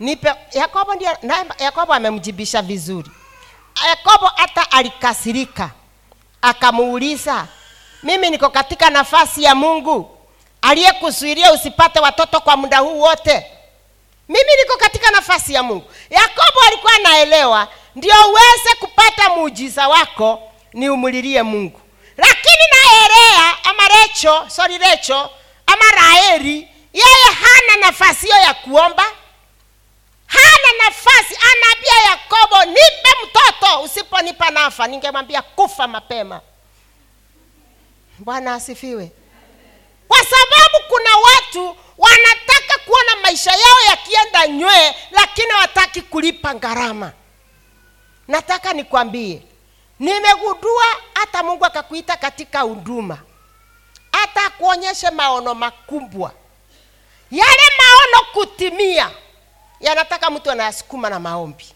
nipe yakobo ndio yakobo amemjibisha vizuri. Yakobo hata alikasirika akamuuliza mimi niko katika nafasi ya mungu aliyekuzuilia usipate watoto kwa muda huu wote? Mimi niko katika nafasi ya mungu. Yakobo alikuwa anaelewa ndio uweze kupata muujiza wako ni umulilie mungu. Lakini naye lea ama recho sorry recho ama raeli yeye hana nafasi hiyo ya kuomba hana nafasi. Anaambia yakobo nipe mtoto. Usiponipa nafa ningemwambia kufa mapema. Bwana asifiwe. Kwa sababu kuna watu wanataka kuona maisha yao yakienda nywee lakini hawataki kulipa gharama. Nataka nikwambie nimegundua hata mungu akakuita katika huduma hata akuonyeshe maono makubwa. Yale maono kutimia yanataka mtu anayasukuma na maombi.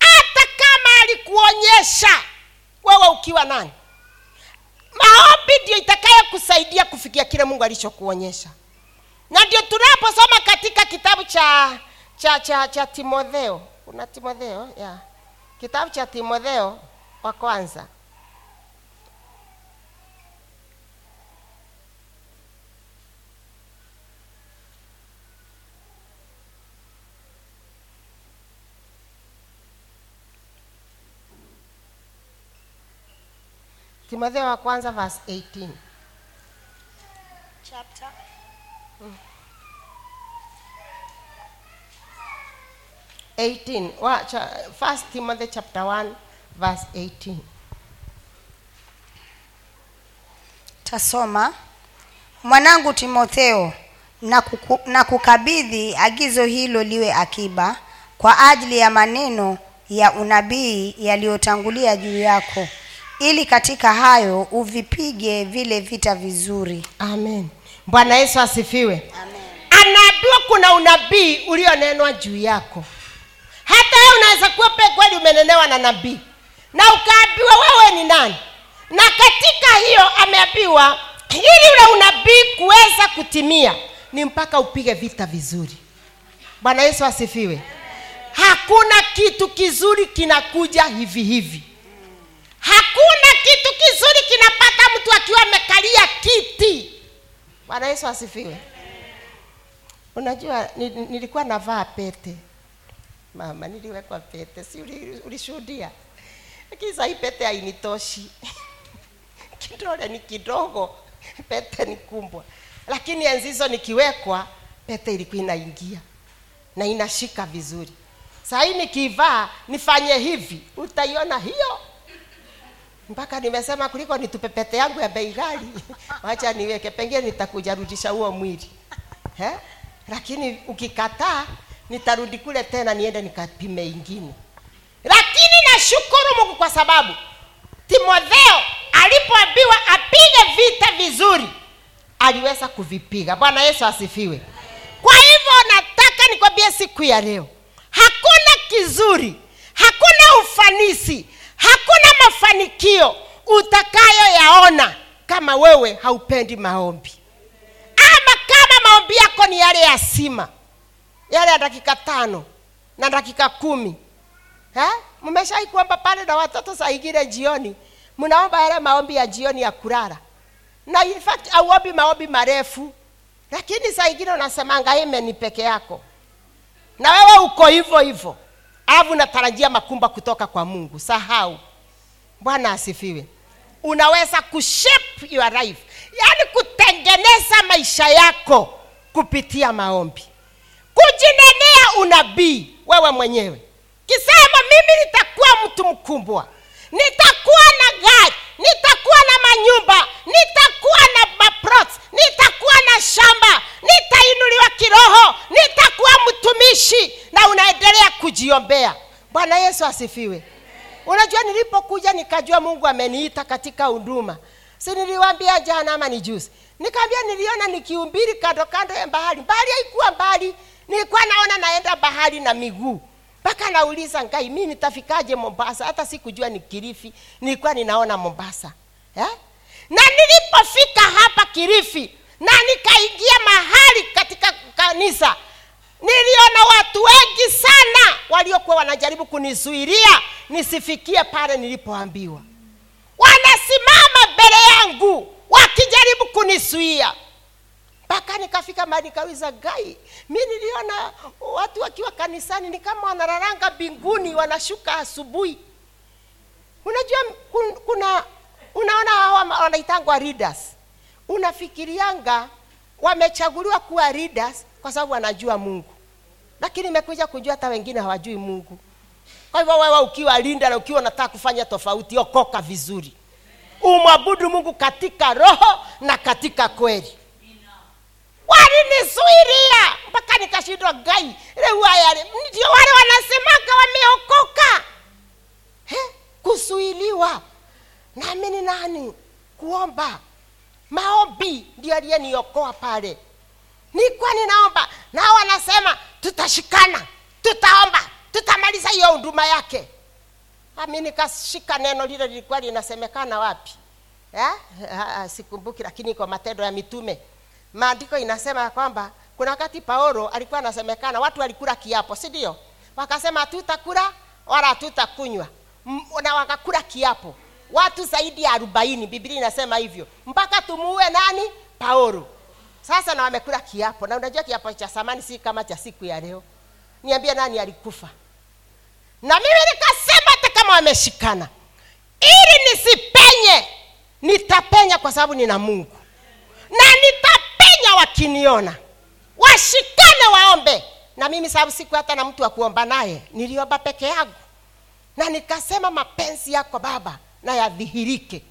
Hata kama alikuonyesha wewe ukiwa nani? Maombi ndio itakayokusaidia kufikia kile mungu alichokuonyesha. Na ndio tunaposoma katika kitabu cha cha cha cha timotheo. Kuna timotheo? Yeah. kitabu cha timotheo wa kwanza timotheo wa kwanza verse 18 Chapter.18 wa, cha, first timothy chapter 1 verse 18 tasoma. Mwanangu timotheo na, kuku, na kukabidhi agizo hilo liwe akiba kwa ajili ya maneno ya unabii yaliyotangulia juu yako ili katika hayo uvipige vile vita vizuri. Amen. Bwana yesu asifiwe. Amen. kuna unabii ulionenwa juu yako. Hata unaweza kuwa pe kweli umenenewa na nabii. Na ukaambiwa wewe ni nani. Na katika hiyo ameambiwa ili ule unabii kuweza kutimia ni mpaka upige vita vizuri. Bwana yesu asifiwe. Hakuna kitu kizuri kinakuja hivi hivi hakuna kitu kizuri kinapata mtu akiwa amekalia kiti. Bwana yesu asifiwe. Unajua ni- ni- nilikuwa navaa pete. Mama niliwekwa pete. Si uli- ulishuhudia? Lakini sahii pete hainitoshi. Kidole ni kidogo. Pete ni kumbwa lakini enzi nikiwekwa pete ilikuwa inaingia na inashika vizuri. Sahii nikivaa nifanye hivi. Utaiona hiyo mpaka nimesema kuliko nitupe pete yangu ya bei ghali. Wacha niweke pengine nitakuja rudisha huo mwili. He? lakini ukikataa nitarudi kule tena niende nikapime ingine. Lakini nashukuru mungu kwa sababu timotheo alipoambiwa apige vita vizuri aliweza kuvipiga. Bwana yesu asifiwe. Kwa hivyo nataka nikwambie siku ya leo hakuna kizuri hakuna ufanisi hakuna mafanikio utakayoyaona kama wewe haupendi maombi. Ama kama maombi yako ni yale ya sima yale ya dakika tano na dakika kumi. Mmeshai kuomba pale na watoto saa jioni. Mnaomba yale maombi ya jioni ya kulala. Na in fact auombi maombi marefu. Lakini saingine unasemanga amen peke yako. Na wewe uko hivyo hivyo alafu unatarajia makumba kutoka kwa mungu. Sahau. Bwana asifiwe. Unaweza kushape your life. Yaani kutengeneza maisha yako kupitia maombi. Kujinenea unabii wewe mwenyewe. Kisema mimi nitakuwa mtu mkubwa. Nitakuwa na gari. Nitakuwa na manyumba nitakuwa na maprot nitakuwa na shamba nitainuliwa kiroho nitakuwa mtumishi na unaendelea kujiombea. Bwana yesu asifiwe. Unajua nilipokuja nikajua mungu ameniita katika huduma. Si niliwambia jana ama ni juzi nikaambia niliona nikiumbiri kando kando ya bahari bahari haikuwa mbali. Nilikuwa naona naenda bahari na miguu. Mpaka nauliza ngai mi nitafikaje mombasa? Hata sikujua ni kirifi nilikuwa ninaona mombasa. Eh? Na nilipofika hapa kirifi na nikaingia mahali katika kanisa niliona watu wengi sana waliokuwa wanajaribu kunizuilia nisifikie pale nilipoambiwa. Wanasimama mbele yangu wakijaribu kunizuia. Mpaka nikafika mahali nikauliza gai mi niliona watu wakiwa kanisani ni kama wanararanga mbinguni wanashuka asubuhi. Unajua kuna unaona hawa wanaitangwa leaders unafikirianga wamechaguliwa kuwa leaders kwa sababu wanajua mungu. Lakini imekuja kujua hata wengine hawajui mungu. Kwa hivyo wewe ukiwa linda na ukiwa unataka kufanya tofauti okoka vizuri. Umwabudu mungu katika roho na katika kweli. Walinizuilia mpaka nikashindwa gai. Reuayale ndio wale wanasemaga wameokoka. He, kuzuiliwa nami ni nani? Kuomba. Maombi ndio aliyeniokoa pale. Nilikuwa ninaomba nao wanasema tutashikana tutaomba tutamaliza hiyo huduma yake. Ami nikashika neno lile lilikuwa linasemekana wapi? Eh? Ah, ah, sikumbuki lakini kwa matendo ya mitume. Maandiko inasema kwamba kuna wakati paulo alikuwa anasemekana watu walikula kiapo si ndio? Wakasema hatutakula wala hatutakunywa. Na wakakula kiapo watu zaidi ya arobaini biblia inasema hivyo. Mpaka tumuue nani? Paulo sasa na wamekula kiapo. Na unajua kiapo cha samani si kama cha siku ya leo. Niambie nani alikufa? Na mimi nikasema hata kama wameshikana. Ili nisipenye nitapenya kwa sababu nina mungu. Na nitapenya wakiniona. Washikane waombe. Na mimi sababu siku hata na mtu wa kuomba naye niliomba peke yangu. Na nikasema mapenzi yako baba na yadhihirike.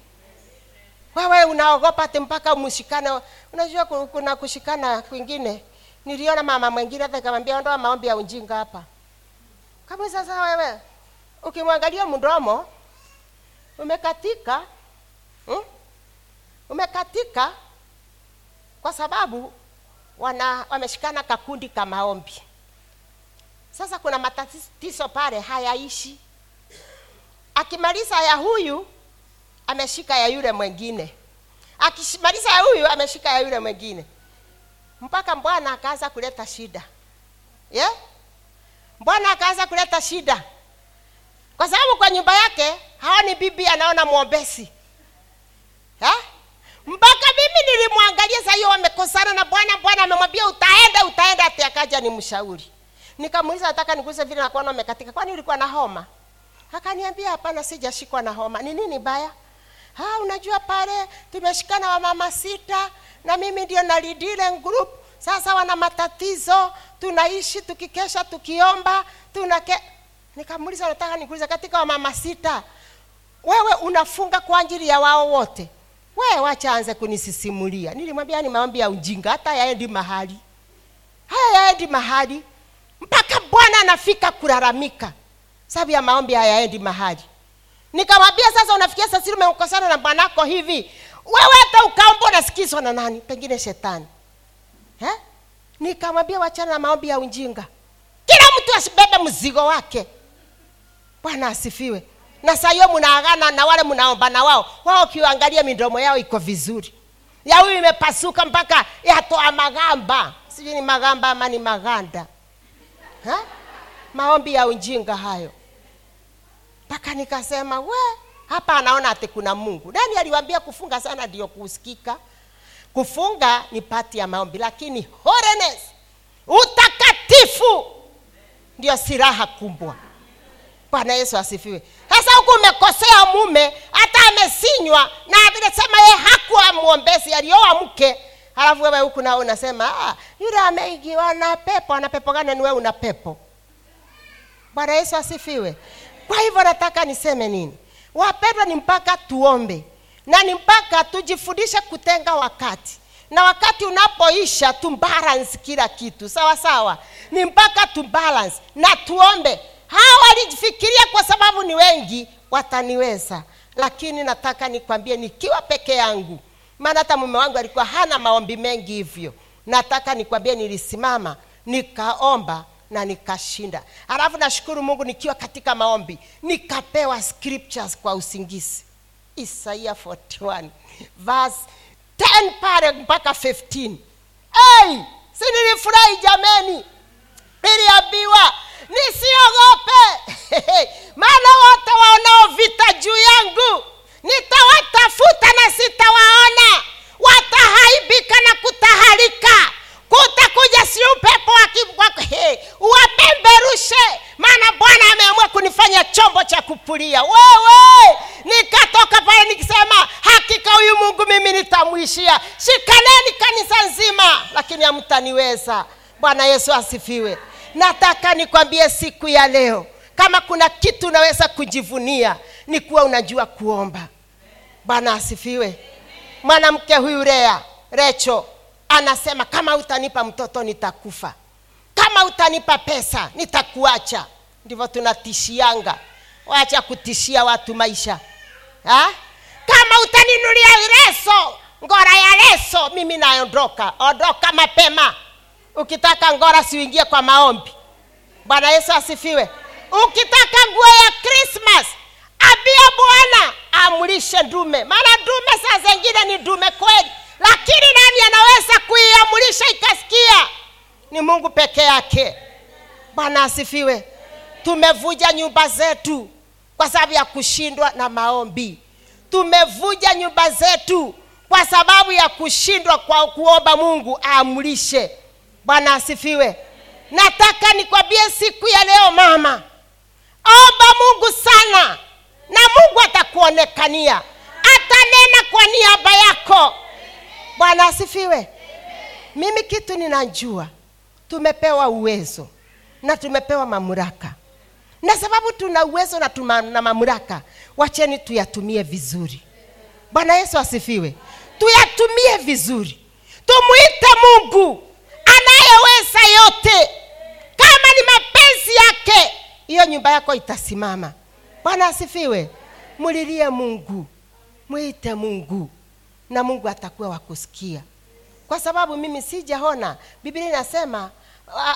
Wewe unaogopa ati mpaka umshikane unajua kuna kushikana kwingine. Niliona mama mwingine hata ondoa maombi ya ujinga hapa. Kama sasa wewe ukimwangalia mdomo umekatika hmm? umekatika kwa sababu wana wameshikana kakundi ka maombi. Sasa kuna matatizo pale hayaishi akimaliza ya huyu ameshika ya yule mwingine. Akimaliza ya huyu ameshika ya yule mwingine. Mpaka bwana akaanza kuleta shida. Yeah? bwana akaanza kuleta shida. Kwa sababu kwa nyumba yake haoni bibi anaona mwombezi Ha? mpaka mimi nilimwangalia saa hiyo wamekosana na bwana bwana amemwambia utaenda utaenda ati akaja ni mshauri. Nikamuuliza nataka niguze vile nakuona umekatika. Kwani ulikuwa na homa akaniambia hapana sijashikwa na homa. Ni nini baya? Ha, unajua pale tumeshikana wamama sita na mimi ndio nalidile group. Sasa wana matatizo tunaishi tukikesha tukiomba tunake nikamuuliza nataka nikuuliza katika wamama sita wewe unafunga kwa ajili ya wao wote? We wacha anze kunisisimulia nilimwambia ni maombi ya ujinga hata yaendi mahali. Haya yaendi mahali mpaka bwana anafika kulalamika sababu ya maombi hayaendi mahali. Nikamwambia sasa unafikia sasiri umeukosana na bwanako hivi. Wewe hata ukaomba unasikizwa na nani? Pengine shetani. Eh? nikamwambia wachana na maombi ya unjinga kila mtu asibebe mzigo wake. Bwana asifiwe. Na saa mnaagana na wale mnaomba na wao. Wao ukiangalia midomo yao iko vizuri. Ya huyu imepasuka mpaka yatoa magamba. Sijui ni magamba ama ni maganda. Ha? Maombi ya ujinga hayo. Mpaka nikasema we hapa anaona ati kuna mungu. Nani aliwambia kufunga sana ndio kusikika kufunga ni pati ya maombi lakini holiness utakatifu ndio silaha kubwa. Bwana yesu asifiwe. Sasa huku umekosea mume hata amesinywa na amesema ye hakuwa mwombezi alioa mke. Halafu wewe huku nao unasema ah, yule ameigiwa na pepo ana pepo gani? Ni wewe una pepo bwana yesu asifiwe. Kwa hivyo nataka niseme nini? Wapendwa ni mpaka tuombe na ni mpaka tujifundishe kutenga wakati. Na wakati unapoisha tumbalance kila kitu. Sawa sawa? Ni mpaka tubalance na tuombe. Hawa walifikiria kwa sababu ni wengi wataniweza. Lakini nataka nikwambie nikiwa peke yangu maana hata mume wangu alikuwa hana maombi mengi hivyo. Nataka nikwambie nilisimama nikaomba na nikashinda. Alafu nashukuru mungu nikiwa katika maombi. Nikapewa scriptures kwa usingizi. Isaia 41 verse 10 pale mpaka 15 hey, si nilifurahi jameni. Niliambiwa nisiogope. Maana wote waonao vita juu yangu. Nitawatafuta na sitawaona. Watahaibika na kutaharika kutakuja si upepo uwapemberushe maana bwana ameamua kunifanya chombo cha kupulia wewe nikatoka pale nikisema hakika huyu mungu mimi nitamwishia. Shikaneni kanisa nzima. Lakini hamtaniweza. Bwana yesu asifiwe. Nataka nikwambie siku ya leo kama kuna kitu unaweza kujivunia ni kuwa unajua kuomba. Bwana asifiwe. Mwanamke huyu rea recho anasema kama utanipa mtoto nitakufa. Kama utanipa pesa nitakuacha. Ndivyo tunatishianga wacha kutishia watu maisha. Ha? kama utaninulia leso ngora ya leso mimi naondoka ondoka mapema. Ukitaka ngora siuingie kwa maombi. Bwana yesu asifiwe. Ukitaka nguo ya krismas ambia bwana amlishe ndume. Maana ndume saa zengine ni ndume kweli. Lakini nani anaweza kuiamulisha ikasikia? Ni mungu peke yake. Bwana asifiwe. Tumevuja nyumba zetu kwa sababu ya kushindwa na maombi. Tumevuja nyumba zetu kwa sababu ya kushindwa kwa kuomba mungu aamrishe bwana asifiwe. Nataka nikwambie siku ya leo mama. Omba mungu sana na mungu atakuonekania. Atanena kwa niaba yako. Bwana asifiwe. Mimi kitu ninajua. Tumepewa uwezo na tumepewa mamlaka na sababu tuna uwezo na, tuma, mamlaka wacheni tuyatumie vizuri. Bwana yesu asifiwe. Tuyatumie vizuri. Tumwite mungu anayeweza yote. Kama ni mapenzi yake hiyo nyumba yako itasimama. Bwana asifiwe. Mlilie mungu. Mwite mungu. Na mungu atakuwa wakusikia kwa sababu mimi sijaona biblia inasema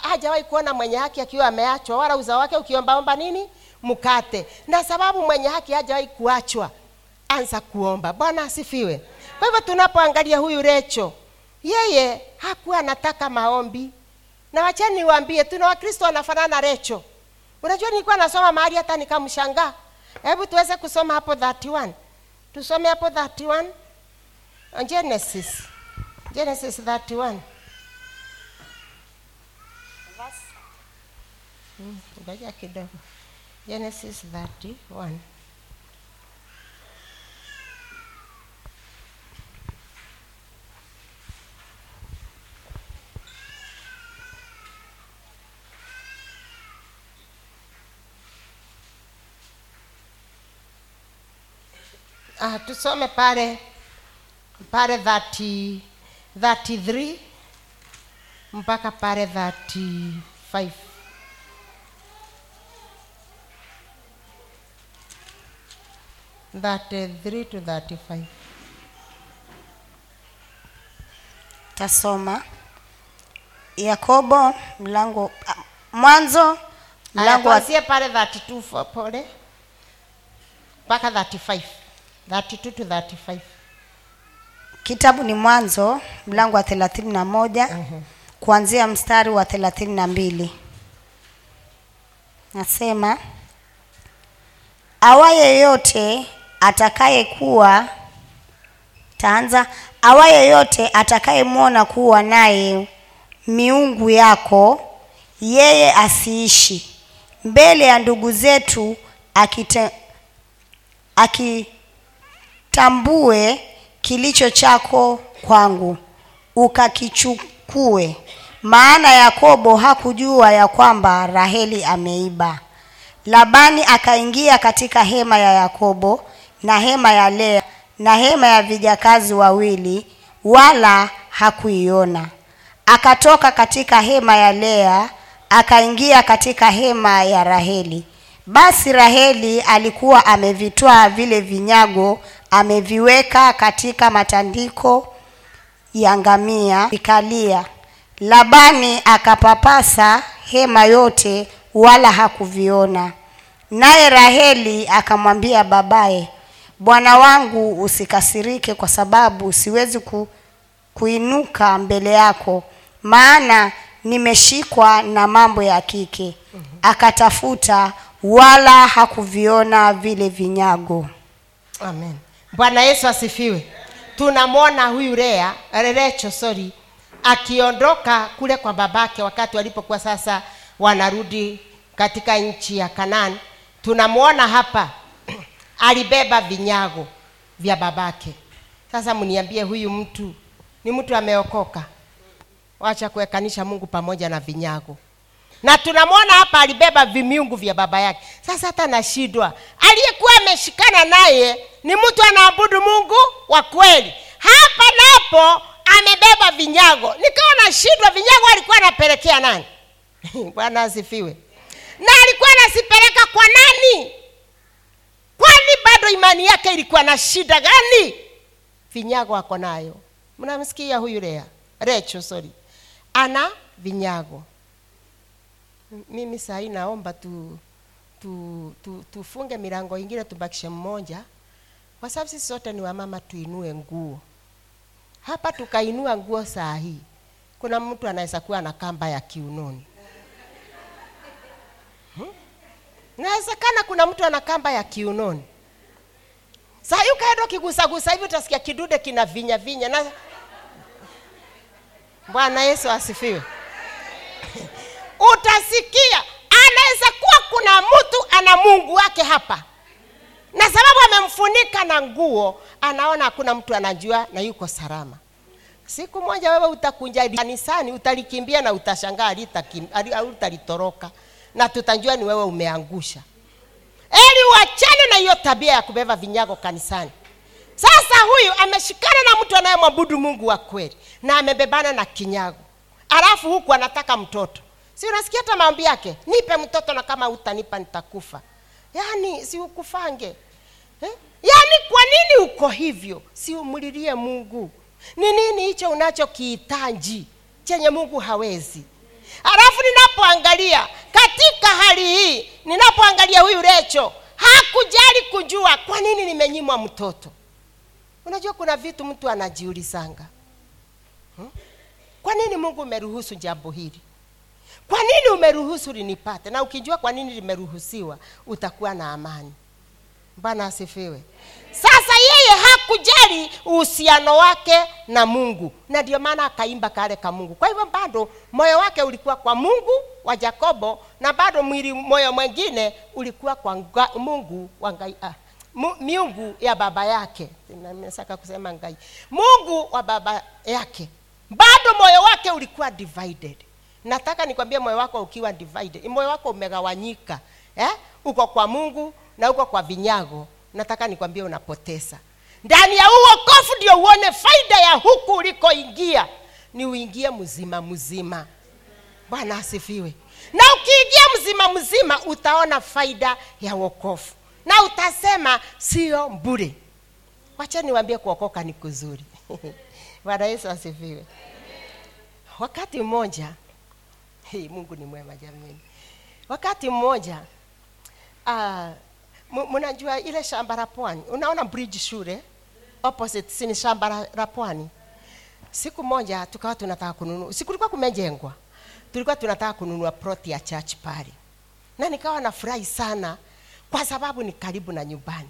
hajawahi kuona mwenye haki akiwa ameachwa wala uzao wake ukiombaomba nini? Mkate. Na sababu mwenye haki hajawahi kuachwa anza kuomba. Bwana asifiwe. Kwa hivyo tunapoangalia huyu recho yeye hakuwa anataka maombi. Na wacheni niwaambie tuna wakristo wanafanana recho. Unajua nilikuwa nasoma mahali hata nikamshangaa. Hebu tuweze kusoma hapo 31 tusome hapo 31 genesis. Genesis 31 Mm, ngoja kidogo. Genesis 31 Ah, tusome pale pale 30, 33 mpaka pale 35 33 to 35 tasoma. Yakobo mlango ah, mwanzo mlango pale 32 pole. Mpaka 35 32 to 35 kitabu ni mwanzo mlango wa thelathini na moja. Kuanzia mstari wa thelathini na mbili. Nasema awaye yote atakayekuwa taanza awaye yote atakayemwona kuwa naye miungu yako yeye asiishi. Mbele ya ndugu zetu akite, akitambue kilicho chako kwangu ukakichukue. Maana yakobo hakujua ya kwamba raheli ameiba. Labani akaingia katika hema ya yakobo na hema ya lea na hema ya vijakazi wawili wala hakuiona. Akatoka katika hema ya lea akaingia katika hema ya raheli. Basi raheli alikuwa amevitwaa vile vinyago ameviweka katika matandiko ya ngamia ikalia labani akapapasa hema yote wala hakuviona. Naye raheli akamwambia babaye bwana wangu usikasirike kwa sababu siwezi ku, kuinuka mbele yako maana nimeshikwa na mambo ya kike. Akatafuta wala hakuviona vile vinyago. Amen. Bwana yesu asifiwe. Tunamwona huyu rea rerecho sorry akiondoka kule kwa babake wakati walipokuwa sasa wanarudi katika nchi ya kanani tunamwona hapa alibeba vinyago vya babake. Sasa mniambie huyu mtu ni mtu ameokoka? Wacha kuwekanisha mungu pamoja na vinyago. Na tunamwona hapa alibeba vimiungu vya baba yake. Sasa hata nashindwa. Aliyekuwa ameshikana naye ni mtu anaabudu mungu wa kweli. Hapa napo amebeba vinyago. Nikawa nashindwa vinyago alikuwa anapelekea nani? Bwana asifiwe. Na alikuwa anasipeleka kwa nani kwani bado imani yake ilikuwa na shida gani? Vinyago ako nayo. Mnamsikia huyu rea recho sorry. Ana vinyago. Mimi sahii naomba tu, tu, tu, tufunge milango ingine tubakishe mmoja. Kwa sababu sisi sote ni wamama tuinue nguo. Hapa tukainua nguo saa hii kuna mtu anaweza kuwa na kamba ya kiunoni. Hmm? Inawezekana kuna mtu ana kamba ya kiunoni saa hii ukaenda ukigusagusa hivi utasikia kidude kina vinya vinya na bwana yesu asifiwe utasikia anaweza kuwa kuna mtu ana mungu wake hapa na sababu amemfunika na nguo anaona hakuna mtu anajua na yuko salama siku moja wewe utakunja kanisani utalikimbia na utashangaa hali- halitalitoroka na tutajua ni wewe umeangusha. Eli uachane na hiyo tabia ya kubeba vinyago kanisani. Sasa huyu ameshikana na mtu anayemwabudu mungu wa kweli na amebebana na kinyago. Alafu huku anataka mtoto. Si unasikia hata maombi yake? Nipe mtoto na kama utanipa nitakufa. Yaani si ukufange. Eh? yaani kwa nini uko hivyo? Si umlilie mungu. Ni nini hicho unachokihitaji chenye mungu hawezi alafu ninapoangalia katika hali hii ninapoangalia huyu recho hakujali kujua kwa nini nimenyimwa mtoto. Unajua kuna vitu mtu anajiulizanga hmm? kwa nini mungu umeruhusu jambo hili? Kwa nini umeruhusu linipate? Na ukijua kwa nini limeruhusiwa utakuwa na amani. Bwana asifiwe. Sasa yeye hakujali uhusiano wake na mungu. Na ndio maana akaimba kale ka mungu. Kwa hivyo bado moyo wake ulikuwa kwa mungu wa yakobo na bado mwili moyo mwengine ulikuwa kwa nga, mungu wa ngai, ah, miungu ya baba yake. Nimesaka kusema ngai. Mungu wa baba yake. Bado moyo wake ulikuwa divided. Nataka nikwambie moyo wako ukiwa divided. Moyo wako umegawanyika eh? uko kwa mungu na uko kwa vinyago. Nataka nikwambie unapoteza ndani ya huu wokovu ndio uone faida ya huku ulikoingia. Ni uingie mzima mzima. Bwana asifiwe. Na ukiingia mzima mzima utaona faida ya wokovu na utasema sio bure. Wacha niwambie kuokoka ni kuzuri. Bwana yesu asifiwe. Wakati mmoja hey, mungu ni mwema jamini wakati mmoja uh, mnajua ile shamba la pwani unaona bridge shule opposite sini shamba la- pwani. Siku moja tukawa tunataka kununua si kumejengwa tulikuwa tunataka kununua ploti ya church pale. Na nikawa nafurahi sana kwa sababu ni karibu na nyumbani.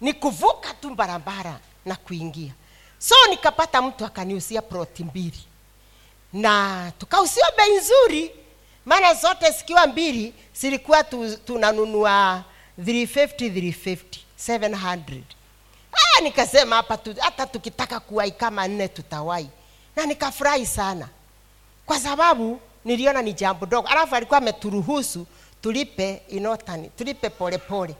Ni kuvuka tu barabara na kuingia. So nikapata mtu akaniusia ploti mbili. Na tukausiwa bei nzuri maana zote zikiwa mbili zilikuwa tu, tunanunua 350 350 700 ah, nikasema hapa tu, hata tukitaka kuwai kama nne tutawai na nikafurahi sana. Kwa sababu niliona ni jambo dogo. Alafu alikuwa ameturuhusu tulipe inotani tulipe polepole pole.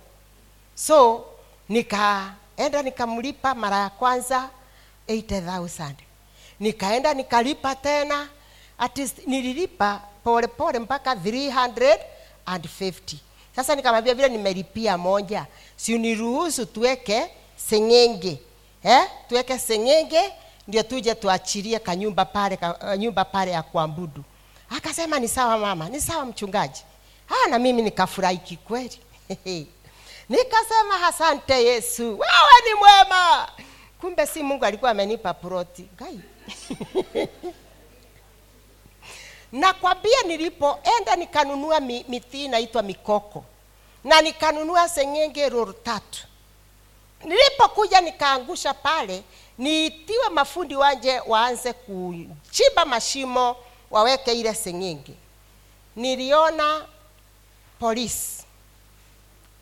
so nikaenda nikamlipa mara ya kwanza 8000 nikaenda nikalipa tena at least nililipa polepole mpaka 350 sasa nikamwambia vile nimelipia moja si uniruhusu tuweke sengenge. Eh? tuweke sengenge ndio tuje tuachilie kanyumba pale ka, uh, nyumba pale ya kuabudu. Akasema ni sawa mama ni sawa mchungaji. Ah, na mimi nikafurahi kikweli nikasema asante yesu. Wewe ni mwema. Kumbe si mungu alikuwa amenipa proti gai nakwambia nilipoenda nikanunua mi, miti inaitwa mikoko. Na nikanunua sengenge roro tatu nilipokuja nikaangusha pale niitiwe mafundi wanje waanze kuchimba mashimo waweke ile sengenge. Niliona polisi.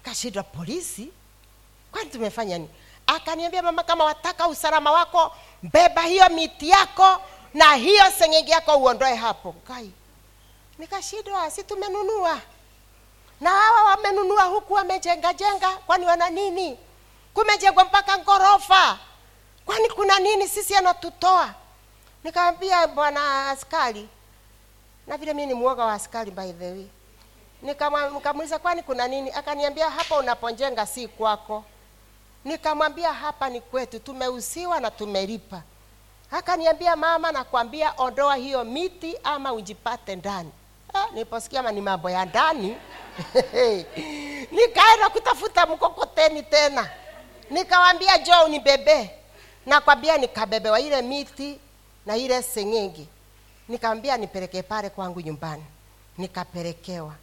Kashindwa polisi? Kwani tumefanya nini? Akaniambia mama kama wataka usalama wako beba hiyo miti yako na hiyo sengenge yako uondoe hapo. Kai. Nikashindwa si tumenunua? Na hawa wamenunua huku wamejengajenga kwani wana nini kumejengwa mpaka ngorofa kwani kuna nini sisi anatutoa? Nikamwambia bwana askari na vile mi ni mwoga wa askari by the way. Nikamuuliza kwani kuna nini? Akaniambia hapa unaponjenga si kwako. Nikamwambia hapa ni kwetu tumeusiwa na tumelipa. Akaniambia mama nakwambia ondoa hiyo miti ama ujipate ndani. Ah, niliposikia ni mambo ya ndani. Nikaenda kutafuta mkokoteni tena nikawambia jo unibebe. Nakwambia nikabebewa ile miti na ile sengenge. Nikamwambia nipeleke pale kwangu nyumbani. Nikapelekewa.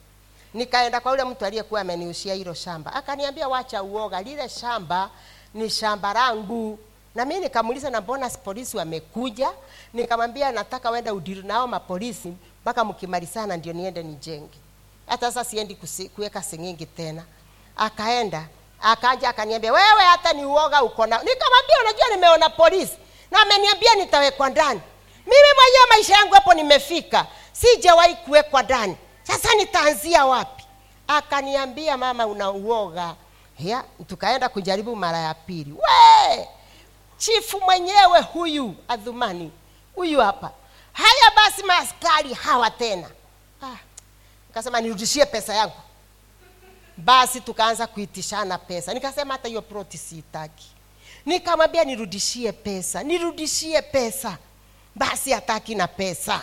Nikaenda kwa yule mtu aliyekuwa ameniushia hilo shamba. Akaniambia wacha uoga lile shamba ni shamba langu. Na mi nikamuuliza na mbona polisi wamekuja? Nikamwambia nataka wenda udiri nao mapolisi mpaka mkimalizana ndio niende nijenge. Hata sasa siendi kuweka seng'ingi tena. Akaenda akaja akaniambia wewe hata ni uoga uko na nikamwambia unajua nimeona polisi na ameniambia nitawekwa ndani. Mimi mwenyewe maisha yangu hapo nimefika sijawahi kuwekwa ndani. Sasa nitaanzia wapi? Akaniambia mama una uoga. Ya tukaenda kujaribu mara ya pili. We chifu mwenyewe huyu adhumani huyu hapa. Haya basi maaskari hawa tena. Ah, nikasema nirudishie pesa yangu basi tukaanza kuitishana pesa. Nikasema hata hiyo proti siitaki. Nikamwambia nirudishie pesa nirudishie pesa. Basi hataki na pesa.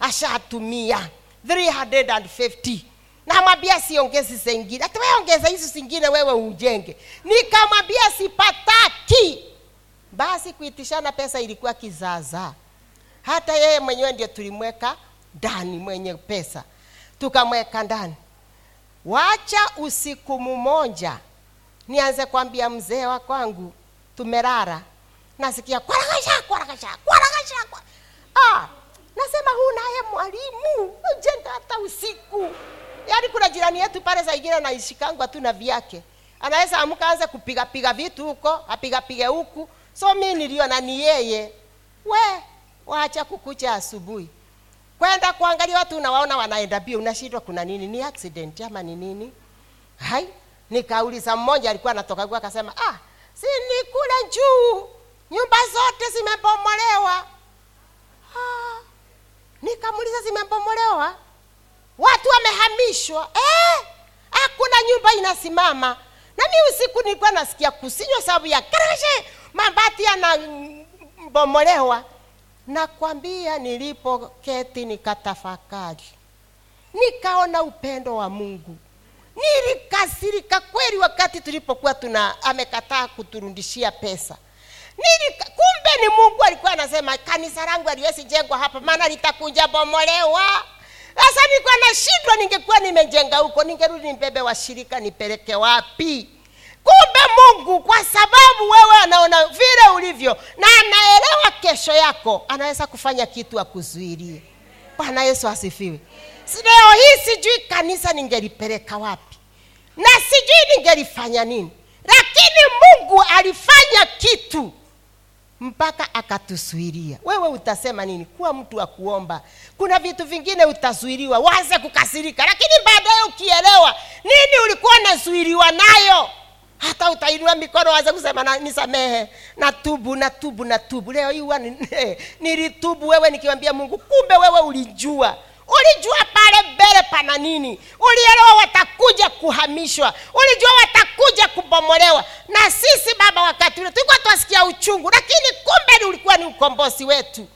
Ashatumia 350 namwambia siongezi zengine hata weongeza hizi zingine wewe ujenge. Nikamwambia sipataki. Basi kuitishana pesa ilikuwa kizaazaa hata yeye mwenyewe ndio tulimweka ndani mwenye pesa. Tukamweka ndani wacha usiku mmoja nianze kwambia mzee wa kwangu tumerara nasikia kwarakasha kwarakasha kwarakasha kwa... ah, nasema huu naye mwalimu jenga hata usiku. Yaani kuna jirani yetu pale saingine naishikangwa tu na vyake. Anaweza amka anze kupigapiga vitu huko apigapige huku. So mi niliona ni yeye. We wacha kukucha asubuhi kwenda kuangalia watu unawaona wanaenda bio unashindwa kuna nini? Ni accident ama ni nini? Hai? Nikauliza mmoja alikuwa anatoka kwa akasema ah si ni kule juu. Nyumba zote zimebomolewa. Ah, nikamuliza zimebomolewa? Watu wamehamishwa. Eh, hakuna nyumba inasimama. Na mi usiku nilikuwa nasikia kusinywa sababu ya karashe mabati yanabomolewa nakwambia nilipoketi nikatafakari. Nikaona upendo wa mungu. Nilikasirika kweli wakati tulipokuwa tuna amekataa kuturudishia pesa. Nilika, kumbe ni mungu alikuwa anasema kanisa langu aliwezi jengwa hapa maana litakuja bomolewa. Sasa nilikuwa nashindwa ningekuwa nimejenga huko ningerudi nibebe washirika nipeleke wapi kumbe mungu kwa sababu wewe anaona vile ulivyo na anaelewa kesho yako anaweza kufanya kitu akuzuilie. Bwana yesu asifiwe. Leo hii sijui kanisa ningelipeleka wapi na sijui ningelifanya nini lakini mungu alifanya kitu mpaka akatusuilia wewe utasema nini? Kuwa mtu wa kuomba. Kuna vitu vingine utazuiliwa waanze kukasirika lakini baadaye ukielewa nini ulikuwa unazuiliwa nayo hata utainua mikono waze kusema na, nisamehe. Natubu na tubu leo hii ni- nilitubu wewe nikiwambia mungu kumbe wewe ulijua. Ulijua pale mbele pana nini? Ulielewa watakuja kuhamishwa. Ulijua watakuja kubomolewa. Na sisi baba wakati ule tulikuwa twasikia uchungu lakini kumbe ulikuwa ni ukombozi wetu.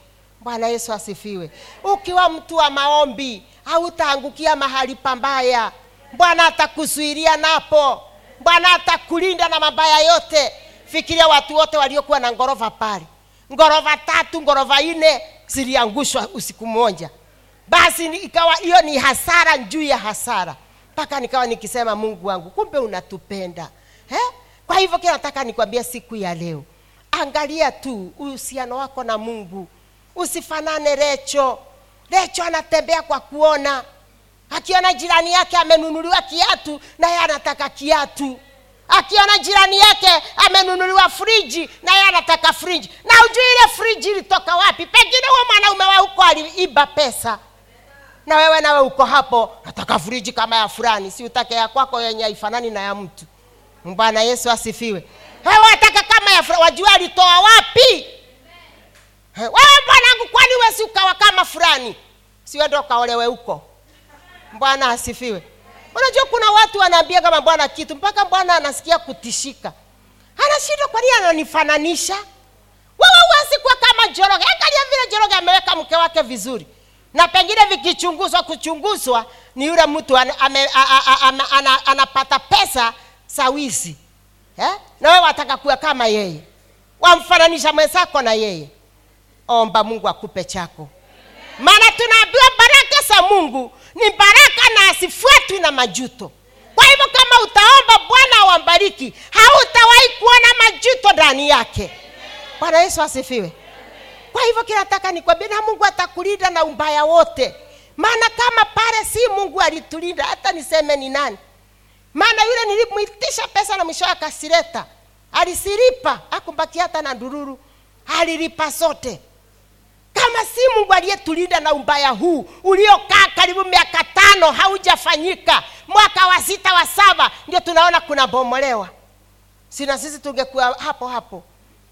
Bwana yesu asifiwe. Ukiwa mtu wa maombi hautaangukia mahali pambaya. Bwana atakuzuilia napo bwana atakulinda na mabaya yote. Fikiria watu wote waliokuwa na ngorova pale. Ngorova tatu ngorova nne ziliangushwa usiku mmoja. Basi ikawa hiyo ni hasara juu ya hasara. Mpaka nikawa nikisema mungu wangu kumbe unatupenda. Eh? kwa hivyo kile nataka nikwambia siku ya leo. Angalia tu uhusiano wako na mungu. Usifanane recho. Recho anatembea kwa kuona akiona jirani yake amenunuliwa kiatu naye anataka kiatu. Akiona jirani yake amenunuliwa friji naye anataka friji. Na ujui ile friji ilitoka wapi? Pengine huo mwanaume wa huko aliiba pesa. Na wewe nawe uko hapo nataka friji kama ya fulani. Si utake ya kwako yenye haifanani na ya mtu. Bwana yesu asifiwe. Wewe wataka kama ya fulani wajua alitoa wapi? Wewe bwanangu kwani wesi ukawa kama fulani? Siwende ukaolewe huko bwana asifiwe. Unajua kuna watu wanaambia kama bwana kitu mpaka bwana anasikia kutishika. Anashindwa kwa nini ananifananisha? Wewe huwezi kuwa kama joroge. Angalia vile joroge ameweka mke wake vizuri. Na pengine vikichunguzwa kuchunguzwa ni yule mtu anapata pesa sawizi eh? na wewe wataka kuwa kama yeye. Wamfananisha mwenzako na yeye. Omba mungu akupe chako. Maana tunaambiwa baraka za mungu ni baraka na asifuatwi na majuto. Kwa hivyo kama utaomba bwana awambariki hautawahi kuona majuto ndani yake. Bwana yesu asifiwe. Kwa hivyo kinataka nikwambie na mungu atakulinda na ubaya wote. Maana kama pale si mungu alitulinda hata niseme ni nani. Maana yule nilimwitisha pesa na mwisho akasileta. Alisilipa akumbaki hata na ndururu. Alilipa zote kama si mungu aliyetulinda na ubaya huu. Uliokaa karibu miaka tano haujafanyika. Mwaka wa sita wa saba ndio tunaona kuna bomolewa. Sina sisi tungekuwa hapo hapo.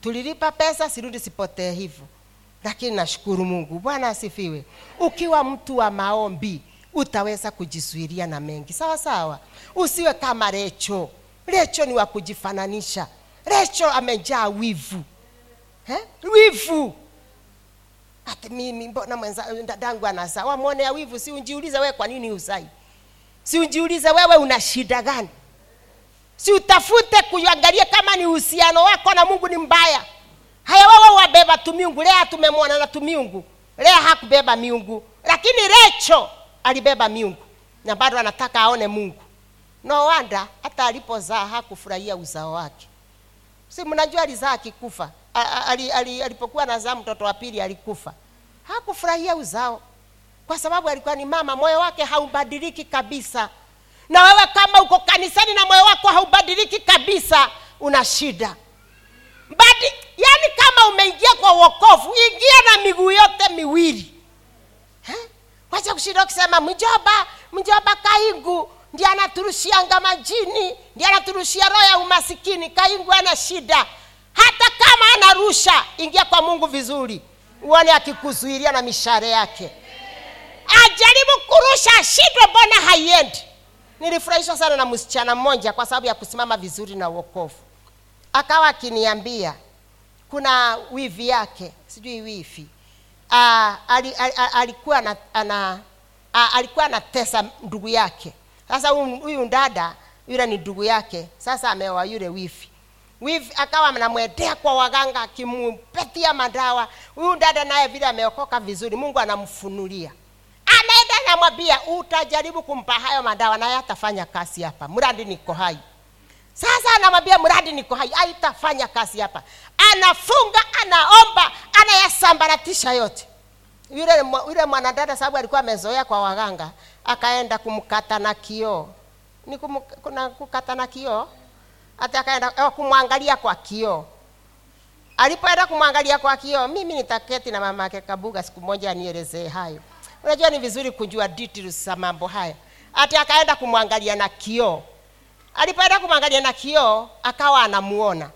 Tulilipa pesa sirudi sipotee hivyo. Lakini nashukuru mungu. Bwana asifiwe. Ukiwa mtu wa maombi utaweza kujizuilia na mengi. Sawa sawa. Usiwe kama recho. Recho ni wa kujifananisha. Recho amejaa wivu. Wivu ati mimi mbona mwenza dadangu anazaa? Wamwonea wivu si unjiulize wewe kwa nini uzai si unjiulize wewe una shida gani? Si utafute kuangalia kama ni uhusiano wako na mungu ni mbaya. Haya wewe wabeba tu miungu lea tumemwona na tu miungu lea hakubeba miungu. Lakini recho alibeba miungu na bado anataka aone mungu. No hata alipozaa hakufurahia uzao wake. Si mnajua alizaa akikufa alipokuwa nazaa mtoto wa pili alikufa. Hakufurahia uzao. Kwa sababu alikuwa ni mama moyo wake haubadiliki kabisa. Na wewe kama uko kanisani na moyo wako haubadiliki kabisa una shida. Badi, yani kama umeingia kwa uokovu ingia na miguu yote miwili. Wacha kushinda ukisema mjoba mjoba kaingu ndiye anaturushianga majini ndiye anaturushia roho ya umasikini kaingu ana shida hata kama anarusha ingia kwa mungu vizuri uone akikuzuilia na mishare yake. Ajaribu kurusha ashindwe mbona haiendi. Nilifurahishwa sana na msichana mmoja kwa sababu ya kusimama vizuri na uokovu akawa akiniambia kuna wivi yake sijui wifi. Ali, alikuwa na, ana, alikuwa anatesa ndugu yake. Sasa huyu dada yule ni ndugu yake. Sasa ameoa yule wifi wifi akawa anamwendea kwa waganga akimupatia madawa. Huyu dada naye vile ameokoka vizuri mungu anamfunulia. Anaenda namwambia utajaribu kumpa hayo madawa naye atafanya kazi hapa. Mradi niko hai. Sasa anamwambia mradi niko hai haitafanya kazi hapa. Anafunga anaomba anayasambaratisha yote. Yule yule mwanadada sababu alikuwa amezoea kwa waganga akaenda kumkata na kioo. Ni kumu, kuna kukata na kioo hata akaenda eh, kumwangalia kwa kioo. Alipoenda kumwangalia kwa kioo mimi nitaketi na mama yake kabuga siku moja anielezee hayo. Unajua ni vizuri kujua details za mambo haya. Hata akaenda kumwangalia na kioo. Alipoenda kumwangalia na kioo akawa anamuona.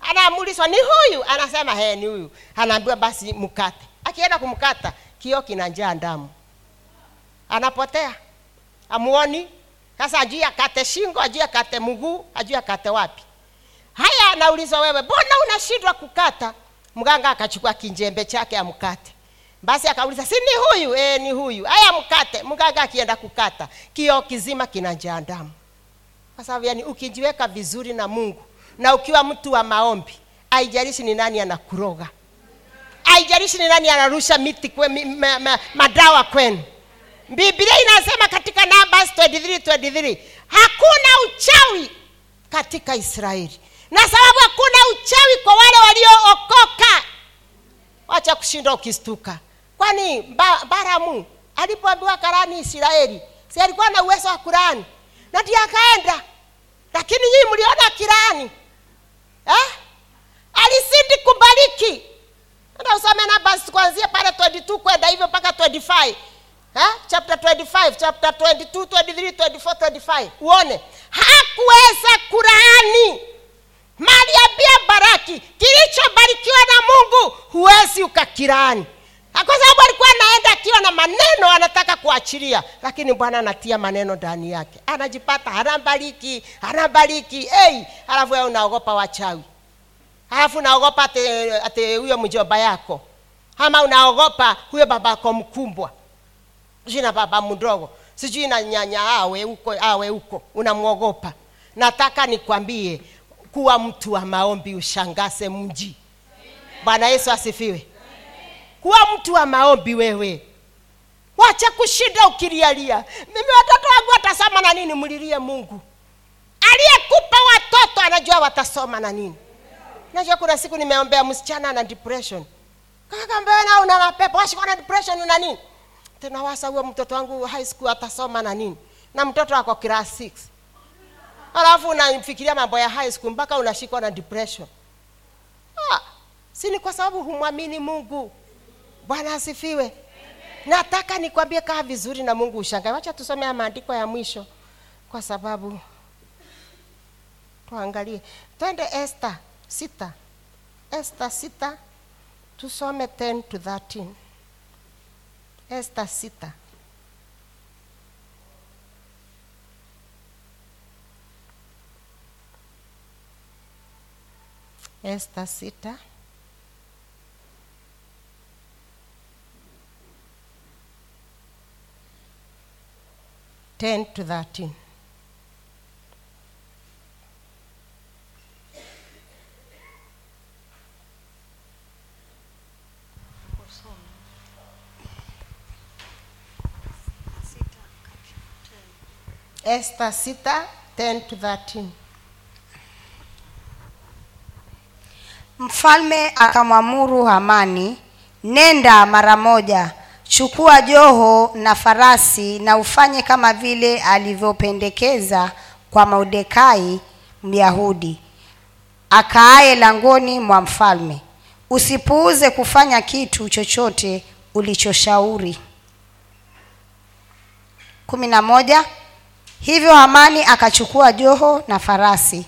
Anaamulizwa ni huyu? Anasema he ni huyu. Anaambiwa basi mkate. Akienda kumkata kioo kinajaa damu anapotea. Amuoni sasa ajui akate shingo ajui akate mguu ajui akate wapi? Haya anaulizwa wewe mbona unashindwa kukata? Mganga akachukua kinjembe chake amkate. Basi akauliza si ni huyu? E, ni huyu. Haya mkate. Mganga akienda kukata kioo kizima kinajaa damu. Kwa sababu yani ukijiweka vizuri na mungu na ukiwa mtu wa maombi haijalishi ni nani anakuroga. Haijalishi ni nani anarusha miti kwe, ma, ma, madawa kwenu. Biblia inasema katika numbers 23, 23 hakuna uchawi katika israeli. Na sababu hakuna uchawi kwa wale waliookoka. Wacha kushinda ukistuka. Kwani ba, baramu alipoambiwa karani israeli si alikuwa na uwezo wa kurani na ndiye akaenda. Lakini nyii mliona kirani eh? alisindi kubariki enda usome numbers kuanzia pale 22 kwenda hivyo mpaka 25 eh? chapter 25 chapter 22 23 24 25 uone. Hakuweza kuraani maliambia baraki kilichobarikiwa na mungu huwezi ukakirani kwa sababu alikuwa anaenda akiwa na maneno anataka kuachilia. Lakini bwana anatia maneno ndani yake. Anajipata anabariki anabariki hey, alafu wewe unaogopa wachawi. Alafu unaogopa ate huyo mjomba yako. Ama unaogopa huyo babako mkumbwa sijui na baba mdogo. Sijui na nyanya awe huko awe huko unamwogopa. Nataka nikwambie kuwa mtu wa maombi ushangase mji. Bwana yesu asifiwe. Kuwa mtu wa maombi wewe. Wacha kushinda ukilialia mimi watoto wangu watasoma na nini? Mlilie mungu. Aliyekupa watoto anajua watasoma na nini. Najua kuna siku nimeombea msichana na depression. Kakambena una mapepo? Washikana depression una nini tunawasa huo mtoto wangu high school atasoma na nini? Na mtoto ako class 6 alafu unamfikiria mambo ya high school mpaka unashikwa na depression. Ah, si ni kwa sababu humwamini mungu? Bwana asifiwe. Nataka nikwambie kaa vizuri na mungu ushangae. Wacha tusome maandiko ya mwisho kwa sababu tuangalie. Twende esta sita. Esta sita tusome 10 to 13 esta sita esta sita ten to thirteen Esther sita ten to thirteen mfalme akamwamuru hamani nenda mara moja chukua joho na farasi na ufanye kama vile alivyopendekeza kwa mordekai myahudi akaaye langoni mwa mfalme. Usipuuze kufanya kitu chochote ulichoshauri. Kumi na moja hivyo hamani akachukua joho na farasi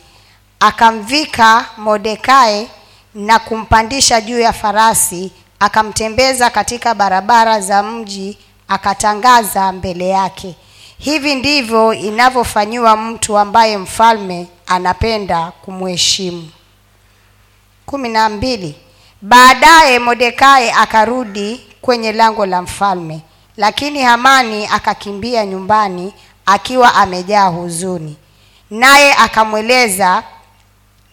akamvika mordekai na kumpandisha juu ya farasi akamtembeza katika barabara za mji akatangaza mbele yake. Hivi ndivyo inavyofanyiwa mtu ambaye mfalme anapenda kumheshimu. Kumi na mbili. Baadaye mordekai akarudi kwenye lango la mfalme lakini hamani akakimbia nyumbani akiwa amejaa huzuni. Naye akamweleza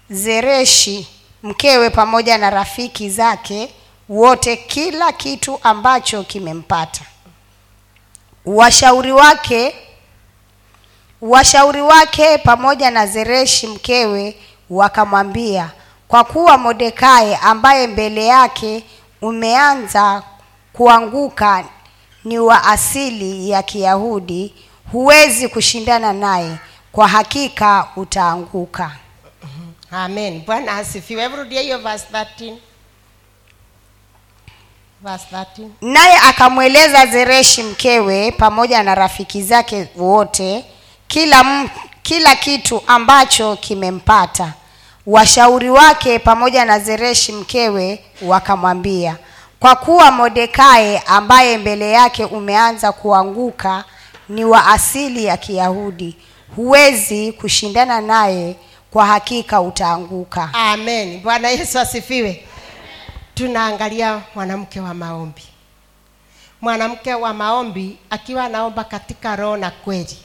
zereshi mkewe pamoja na rafiki zake wote kila kitu ambacho kimempata. Washauri wake washauri wake pamoja na zereshi mkewe wakamwambia kwa kuwa mordekai ambaye mbele yake umeanza kuanguka ni wa asili ya kiyahudi huwezi kushindana naye. Kwa hakika utaanguka. Amen. Bwana asifiwe. Rudia hiyo verse 13 verse 13 naye akamweleza zereshi mkewe pamoja na rafiki zake wote kila, m, kila kitu ambacho kimempata. Washauri wake pamoja na zereshi mkewe wakamwambia kwa kuwa mordekai ambaye mbele yake umeanza kuanguka ni wa asili ya kiyahudi. Huwezi kushindana naye kwa hakika utaanguka. Amen. Bwana yesu asifiwe. Tunaangalia mwanamke wa maombi. Mwanamke wa maombi akiwa anaomba katika roho na kweli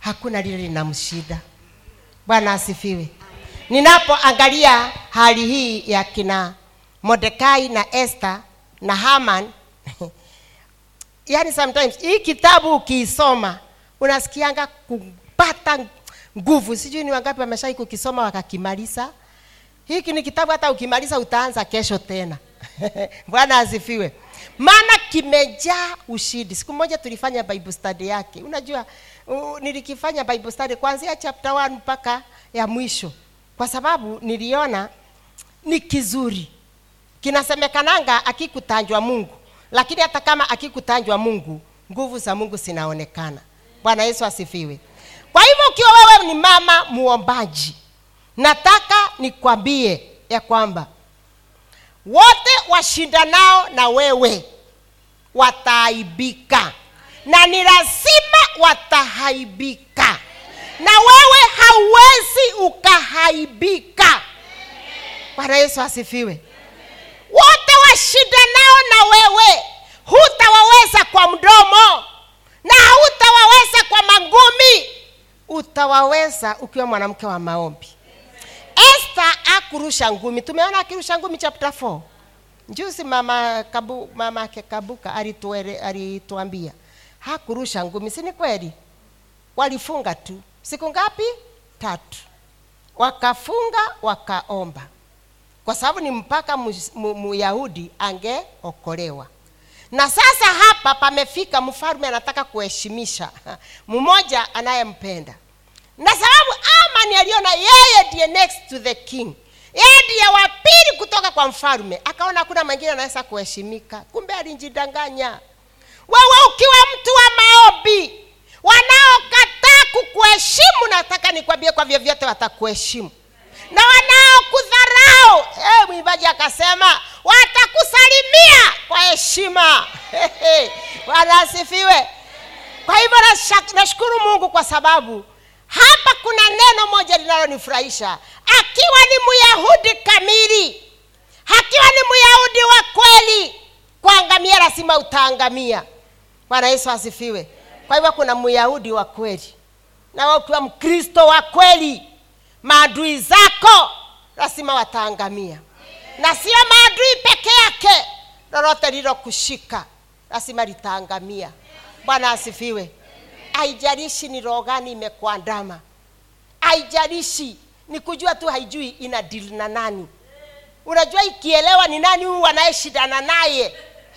hakuna lile linamshida bwana asifiwe. Ninapoangalia hali hii ya kina mordekai na esther na haman yani sometimes hii kitabu ukiisoma unasikianga kupata nguvu. Sijui ni wangapi wameshai kukisoma wakakimaliza. Hiki ni kitabu hata ukimaliza utaanza kesho tena. Bwana asifiwe. Maana kimejaa ushindi. Siku moja tulifanya bible study yake. Unajua uh, nilikifanya bible study kuanzia chapter 1 mpaka ya mwisho. Kwa sababu niliona ni kizuri. Kinasemekananga akikutanjwa mungu lakini hata kama akikutanjwa mungu nguvu za mungu zinaonekana. Bwana yesu asifiwe. Kwa hivyo ukiwa wewe ni mama muombaji nataka nikwambie ya kwamba wote washindanao na wewe wataaibika. Na ni lazima watahaibika. Na wewe hauwezi ukahaibika. Bwana yesu asifiwe. Wote washindanao na wewe hutawaweza kwa mdomo na hutawaweza kwa mangumi utawaweza ukiwa mwanamke wa maombi este akurusha ngumi. Tumeona akirusha ngumi chapter 4. Juzi mama Kabu, mama ake Kabuka alituere, alituambia hakurusha ngumi, si ni kweli? Walifunga tu siku ngapi? Tatu. Wakafunga wakaomba, kwa sababu ni mpaka Myahudi angeokolewa. Na sasa hapa pamefika, mfalme anataka kuheshimisha. Mmoja anayempenda. Na sababu amani aliona yeye ndiye next to the king. Yeye ndiye wa pili kutoka kwa mfalme. Akaona hakuna mwingine anaweza kuheshimika. Kumbe alijidanganya. Wewe ukiwa mtu wa maobi wanaokataa kukuheshimu nataka nikwambie kwa vyovyote watakuheshimu na wanaokudharau. Hey, mwimbaji akasema watakusalimia kwa heshima. Bwana asifiwe. Kwa hivyo nashukuru mungu kwa sababu hapa kuna neno moja linalonifurahisha. Akiwa ni myahudi kamili akiwa ni myahudi wa kweli kuangamia lazima utaangamia. Bwana yesu asifiwe. Kwa hivyo kuna myahudi wa kweli. Na ukiwa mkristo wa kweli maadui zako lazima wataangamia. Na sio maadui peke yake. Lolote lilokushika lazima litaangamia. Bwana asifiwe. Haijalishi ni roho imekuandama. Haijalishi ni kujua tu haijui ina dili na nani. Unajua ikielewa ni nani huyu anayeshindana naye.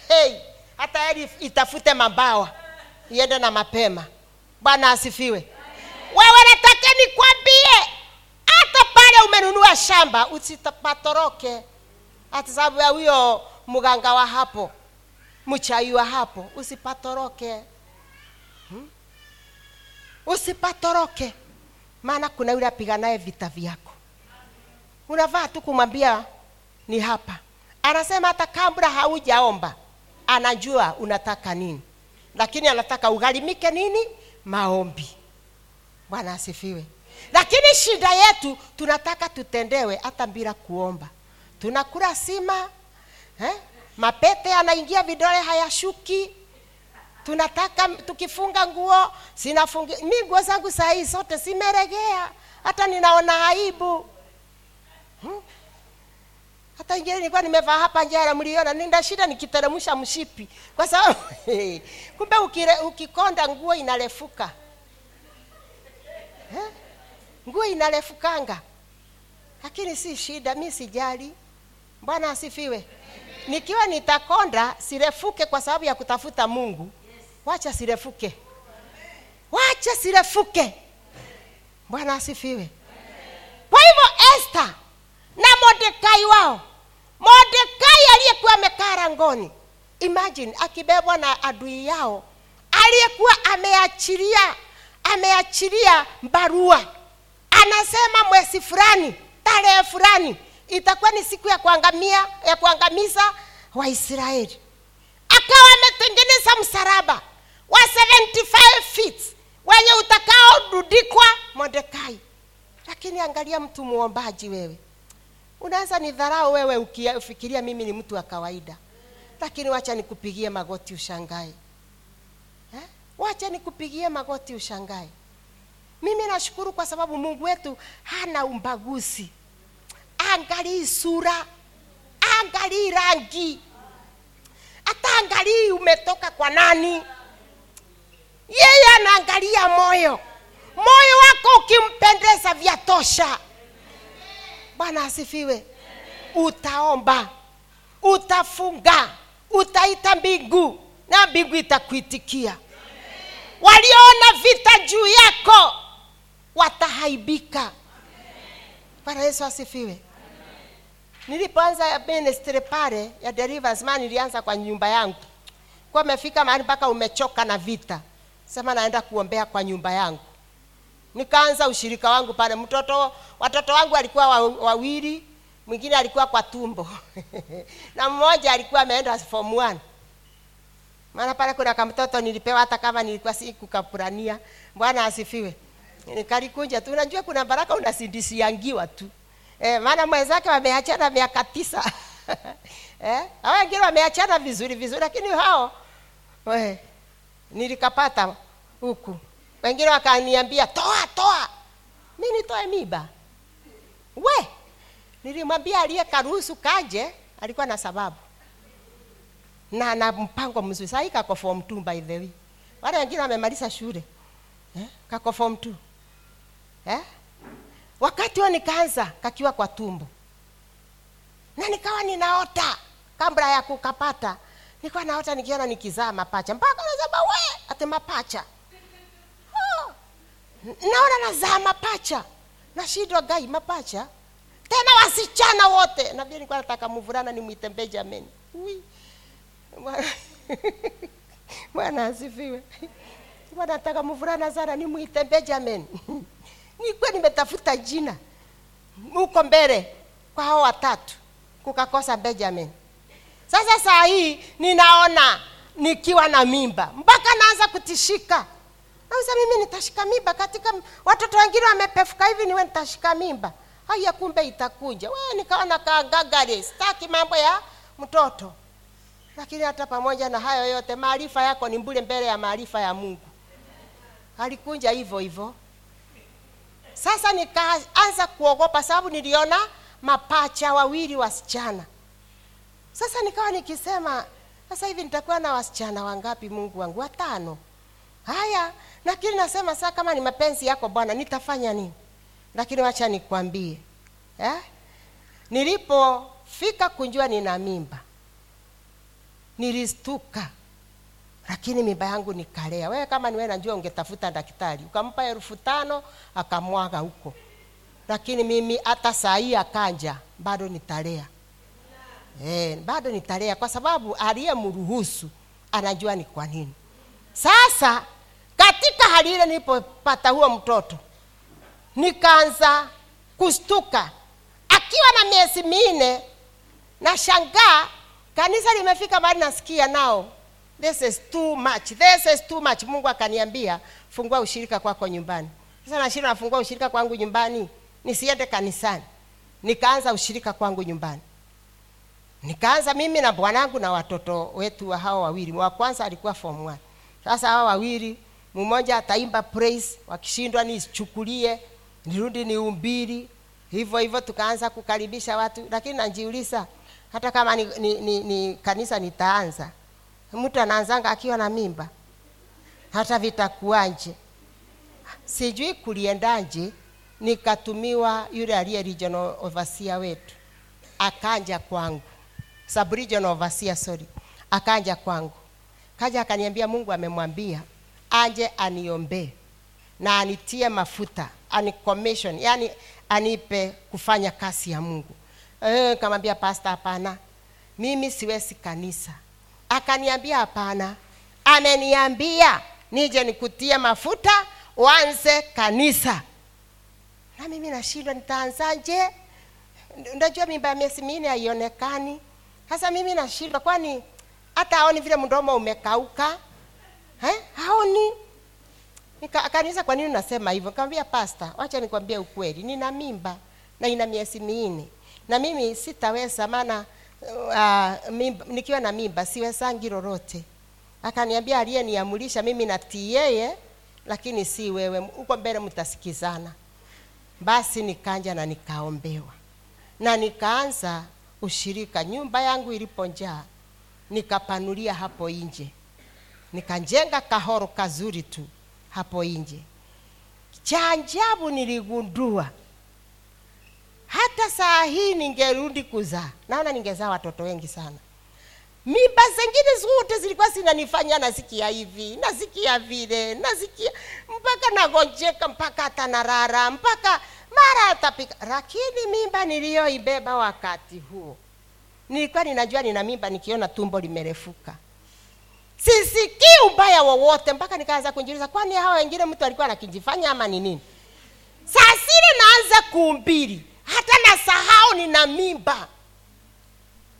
Hey, hata heri itafute mabawa iende na mapema. Bwana asifiwe. Wewe nataka nikwambie pale umenunua shamba usipatoroke hata sababu ya huyo mganga wa hapo mchai wa hapo usipatoroke. Usipatoroke. Maana kuna yule apiganaye vita vyako. Unavaa tu kumwambia ni hapa. Anasema hata kabla haujaomba anajua unataka nini. Lakini anataka ugharimike nini? Maombi. Bwana asifiwe lakini shida yetu tunataka tutendewe hata bila kuomba tunakula sima eh? mapete yanaingia vidole hayashuki tunataka tukifunga nguo sinafungi mi nguo zangu saa zote zimeregea hata ninaona aibu hmm? hata ingine nilikuwa nimevaa hapa njara mliona nina shida nikiteremsha mshipi kwa sababu kumbe ukire, ukikonda nguo inarefuka? Nguo inarefukanga lakini si shida mi sijali. Bwana asifiwe. Nikiwa nitakonda sirefuke kwa sababu ya kutafuta mungu. Wacha sirefuke. Wacha sirefuke. Bwana asifiwe. Kwa hivyo esta na modekai wao modekai aliyekuwa amekaa rangoni imagine akibebwa na adui yao aliyekuwa ameachilia ameachilia barua anasema mwezi fulani tarehe fulani itakuwa ni siku ya kuangamia ya kuangamiza waisraeli. Akawa ametengeneza msalaba wa 75 feet wenye utakaorudikwa mordekai. Lakini angalia mtu muombaji wewe. Unaweza ni dharau wewe ukifikiria mimi ni mtu wa kawaida. Lakini wacha nikupigie magoti ushangae. Eh? wacha nikupigie magoti ushangae mimi nashukuru kwa sababu mungu wetu hana umbaguzi. Angalii sura angalii rangi. Hata angalii umetoka kwa nani. Yeye anaangalia moyo. Moyo wako ukimpendeza vyatosha bwana asifiwe. Utaomba utafunga utaita mbingu na mbingu itakuitikia. Waliona vita juu yako watahaibika. Bwana yesu asifiwe. Nilipoanza ministry pale ya deliverance nilianza kwa nyumba yangu. Kwa umefika mahali mpaka umechoka na vita. Sema naenda kuombea kwa nyumba yangu. Nikaanza ushirika wangu pale. Mtoto watoto wangu walikuwa wa- wawili mwingine alikuwa kwa tumbo. Na mmoja alikuwa ameenda form one. Maana pale kuna kamtoto nilipewa hata kama nilikuwa si kukapurania bwana asifiwe nikalikunja tu unajua kuna baraka unasindisiangiwa tu. Eh, maana mwenzake wameachana miaka tisa. Eh, hao wengine wameachana vizuri vizuri lakini hao we, nilikapata huku. Wengine wakaniambia toa toa. Mi nitoe miba. We nilimwambia aliye karuhusu kaje alikuwa na sababu. Na na mpango mzuri. Sahii kako form 2 by the way. Wale wengine wamemaliza shule. Eh? kako form 2 eh? wakati huo nikaanza kakiwa kwa tumbo. Na nikawa ninaota kabla ya kukapata. Nikawa naota nikiona nikizaa mapacha. Mpaka nasema we ate mapacha. Oh. naona nazaa mapacha. Nashindwa gai mapacha. Tena wasichana wote. Na vile nilikuwa nataka mvulana nimwite benjamin. Bwana- asifiwe. Nataka mvulana sana nimwite benjamin nilikuwa nimetafuta jina. Huko mbele kwa hao watatu kukakosa benjamin. Sasa saa hii ninaona nikiwa na mimba. Mpaka naanza kutishika. Nausa mimi nitashika mimba katika watoto wengine wamepefuka hivi niwe nitashika mimba? Haya kumbe itakunja we nikaona kaangagari staki mambo ya mtoto. Lakini hata pamoja na hayo yote maarifa yako ni mbule mbele ya maarifa ya mungu. Alikunja hivyo hivyo sasa nikaanza kuogopa sababu niliona mapacha wawili wasichana. Sasa nikawa nikisema sasa hivi nitakuwa na wasichana wangapi mungu wangu? Watano. Haya lakini nasema saa kama ni mapenzi yako bwana nitafanya nini? Lakini wacha nikwambie eh? nilipofika kunjua nina mimba nilistuka lakini mimba yangu nikalea. Wewe kama niwe najua ungetafuta daktari. Ukampa elfu tano akamwaga huko. Lakini mimi hata saa hii akanja bado nitalea. Eh, bado nitalea kwa sababu aliyemruhusu anajua ni kwa nini. Sasa katika hali ile nilipopata huo mtoto nikaanza kustuka akiwa na miezi minne na shangaa kanisa limefika mahali nasikia nao this is too much. This is too much. Mungu akaniambia fungua ushirika kwako nyumbani. Sasa nashinda nafungua ushirika kwangu nyumbani nisiende kanisani. Nikaanza ushirika kwangu nyumbani. Nikaanza mimi na bwanangu na watoto wetu wa hao wawili. Wa kwanza alikuwa form one. Sasa hao wawili mmoja ataimba praise wakishindwa nichukulie nirudi niumbiri hivyo hivyo tukaanza kukaribisha watu. Lakini najiuliza hata kama ni, ni, ni, ni kanisa nitaanza mtu anaanzanga akiwa na mimba hata vitakuanje sijui kuliendaje nikatumiwa yule aliye regional overseer wetu akanja kwangu. Sub regional overseer sorry. Akanja kwangu. Kaja akaniambia mungu amemwambia aje aniombee na anitie mafuta anicommission yani anipe kufanya kazi ya mungu. E, kamwambia pasta hapana. Mimi siwezi kanisa akaniambia hapana. Ameniambia nije nikutie mafuta uanze kanisa. Na mimi nashindwa nitaanzaje? Unajua mimba ya miezi minne haionekani. Sasa mimi nashindwa kwani hata aoni vile mdomo umekauka? Eh? haoni. Nika, akaniuliza kwa nini unasema hivyo? Nikamwambia pasta wacha nikwambie ukweli. Nina mimba na ina miezi minne. Na mimi sitaweza maana uh, mimba, nikiwa na mimba siwezangi lolote. Akaniambia aliyeniamulisha mimi natii yeye lakini si wewe. Huko mbele mtasikizana. Basi nikanja na nikaombewa. Na nikaanza ushirika. Nyumba yangu iliponjaa nikapanulia hapo nje. Nikajenga kahoro kazuri tu hapo nje. Cha ajabu niligundua hata saa hii ningerudi kuzaa. Naona ningezaa watoto wengi sana. Mimba zingine zote zilikuwa zinanifanya nasikia hivi nasikia vile nasikia mpaka nagonjeka mpaka hata narara mpaka mara atapika. Lakini mimba niliyoibeba wakati huo nilikuwa ninajua nina mimba nikiona tumbo limerefuka. Sisikii ubaya wowote mpaka nikaanza kujiuliza kwani hao wengine mtu alikuwa anakijifanya ama ni nini? Saa sile naanza kuumbiri hata nasahau nina mimba.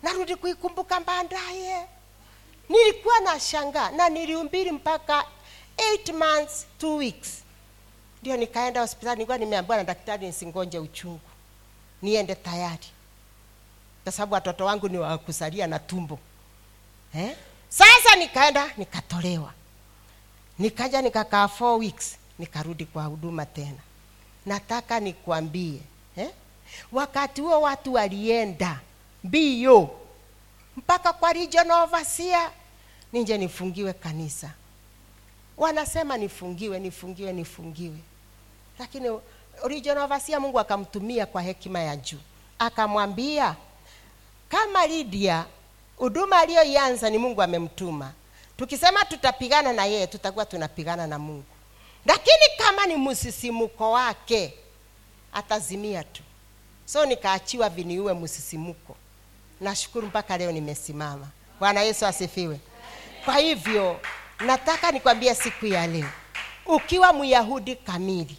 Narudi kuikumbuka baadaye nilikuwa na shanga na niliumbiri mpaka 8 months 2 weeks. Ndio nikaenda hospitali nilikuwa nimeambiwa na daktari nisingonje uchungu niende tayari. Kwa sababu watoto wangu ni wakusalia na tumbo. Eh? sasa nikaenda nikatolewa. Nikaja nikakaa four weeks nikarudi kwa huduma tena. Nataka nikwambie eh? Wakati huo watu walienda. Mbio. Mpaka kwa regional overseer ninje nifungiwe kanisa. Wanasema nifungiwe nifungiwe nifungiwe. Lakini regional overseer mungu akamtumia kwa hekima ya juu. Akamwambia kama Lydia huduma aliyoianza ni Mungu amemtuma. Tukisema tutapigana na yeye, tutakuwa tunapigana na Mungu, lakini kama ni msisimuko wake atazimia tu. So nikaachiwa viniue msisimuko. Nashukuru mpaka leo nimesimama. Bwana Yesu asifiwe. Kwa hivyo nataka nikwambie siku ya leo, ukiwa Myahudi kamili,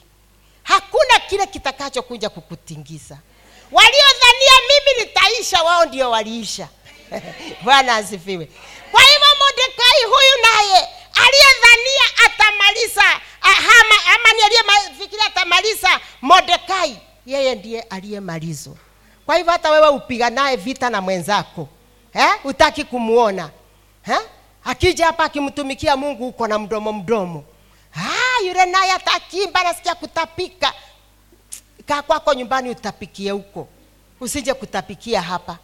hakuna kile kitakachokuja kukutingiza. Waliodhania mimi nitaisha, wao ndio waliisha. Bwana asifiwe. Kwa hivyo Mordekai huyu naye aliyedhania atamaliza ama, ama ni aliyefikiria atamaliza Mordekai, yeye ndiye aliyemalizwa. Kwa hivyo hata wewe upiganaye vita na mwenzako eh, utaki kumwona eh? Akija hapa akimtumikia Mungu uko na mdomo mdomo, ah, yule naye atakimba, nasikia kutapika. Kaa kwako nyumbani utapikie huko, usije kutapikia hapa.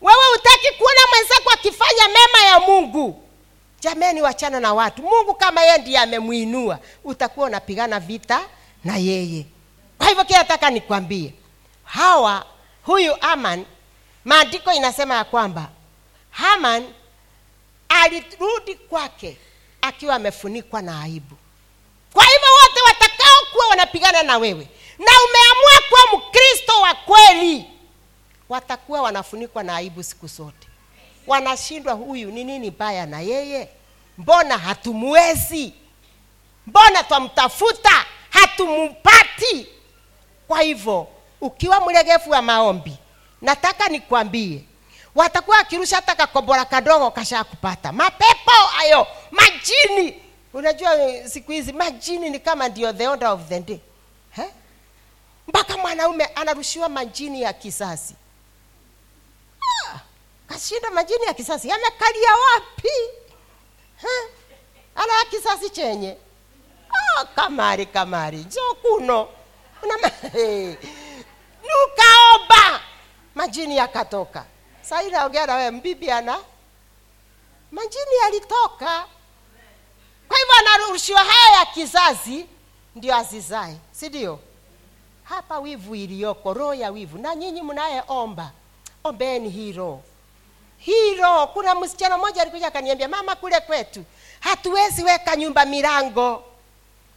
Wewe utaki kuona mwenzako akifanya mema ya Mungu. Jameni, wachana na watu. Mungu kama yeye ndiye amemwinua, utakuwa unapigana vita na yeye. Kwa hivyo kile nataka nikwambie, hawa huyu Aman, maandiko inasema ya kwamba Haman alirudi kwake akiwa amefunikwa na aibu. Kwa hivyo wote watakaokuwa wanapigana na wewe na umeamua kuwa Mkristo wa kweli, watakuwa wanafunikwa na aibu siku zote. Wanashindwa, huyu ni nini baya na yeye? Mbona hatumwezi? mbona twamtafuta hatumumpati kwa hivyo ukiwa mlegevu wa maombi nataka nikwambie watakuwa wakirusha hata kakobora kadogo kasha kupata. Mapepo hayo majini. Unajua siku hizi majini ni kama ndio the order of the day. Mpaka mwanaume anarushiwa majini ya kisasi. Ah, kashinda majini ya kisasi. Yamekalia wapi? Eh? ana kisasi chenye? Oh, kamari kamari. Njo kuno Una hey. nukaomba majini yakatoka. Sahii naongea na wewe majini yalitoka. Kwa hivyo anarushiwa haya ya kizazi ndio azizae si hapa wivu iliyoko roho ya wivu. Na nyinyi mnayeomba ombeni hii roho hii roho kuna msichana mmoja alikuja akaniambia mama kule kwetu hatuwezi weka nyumba milango.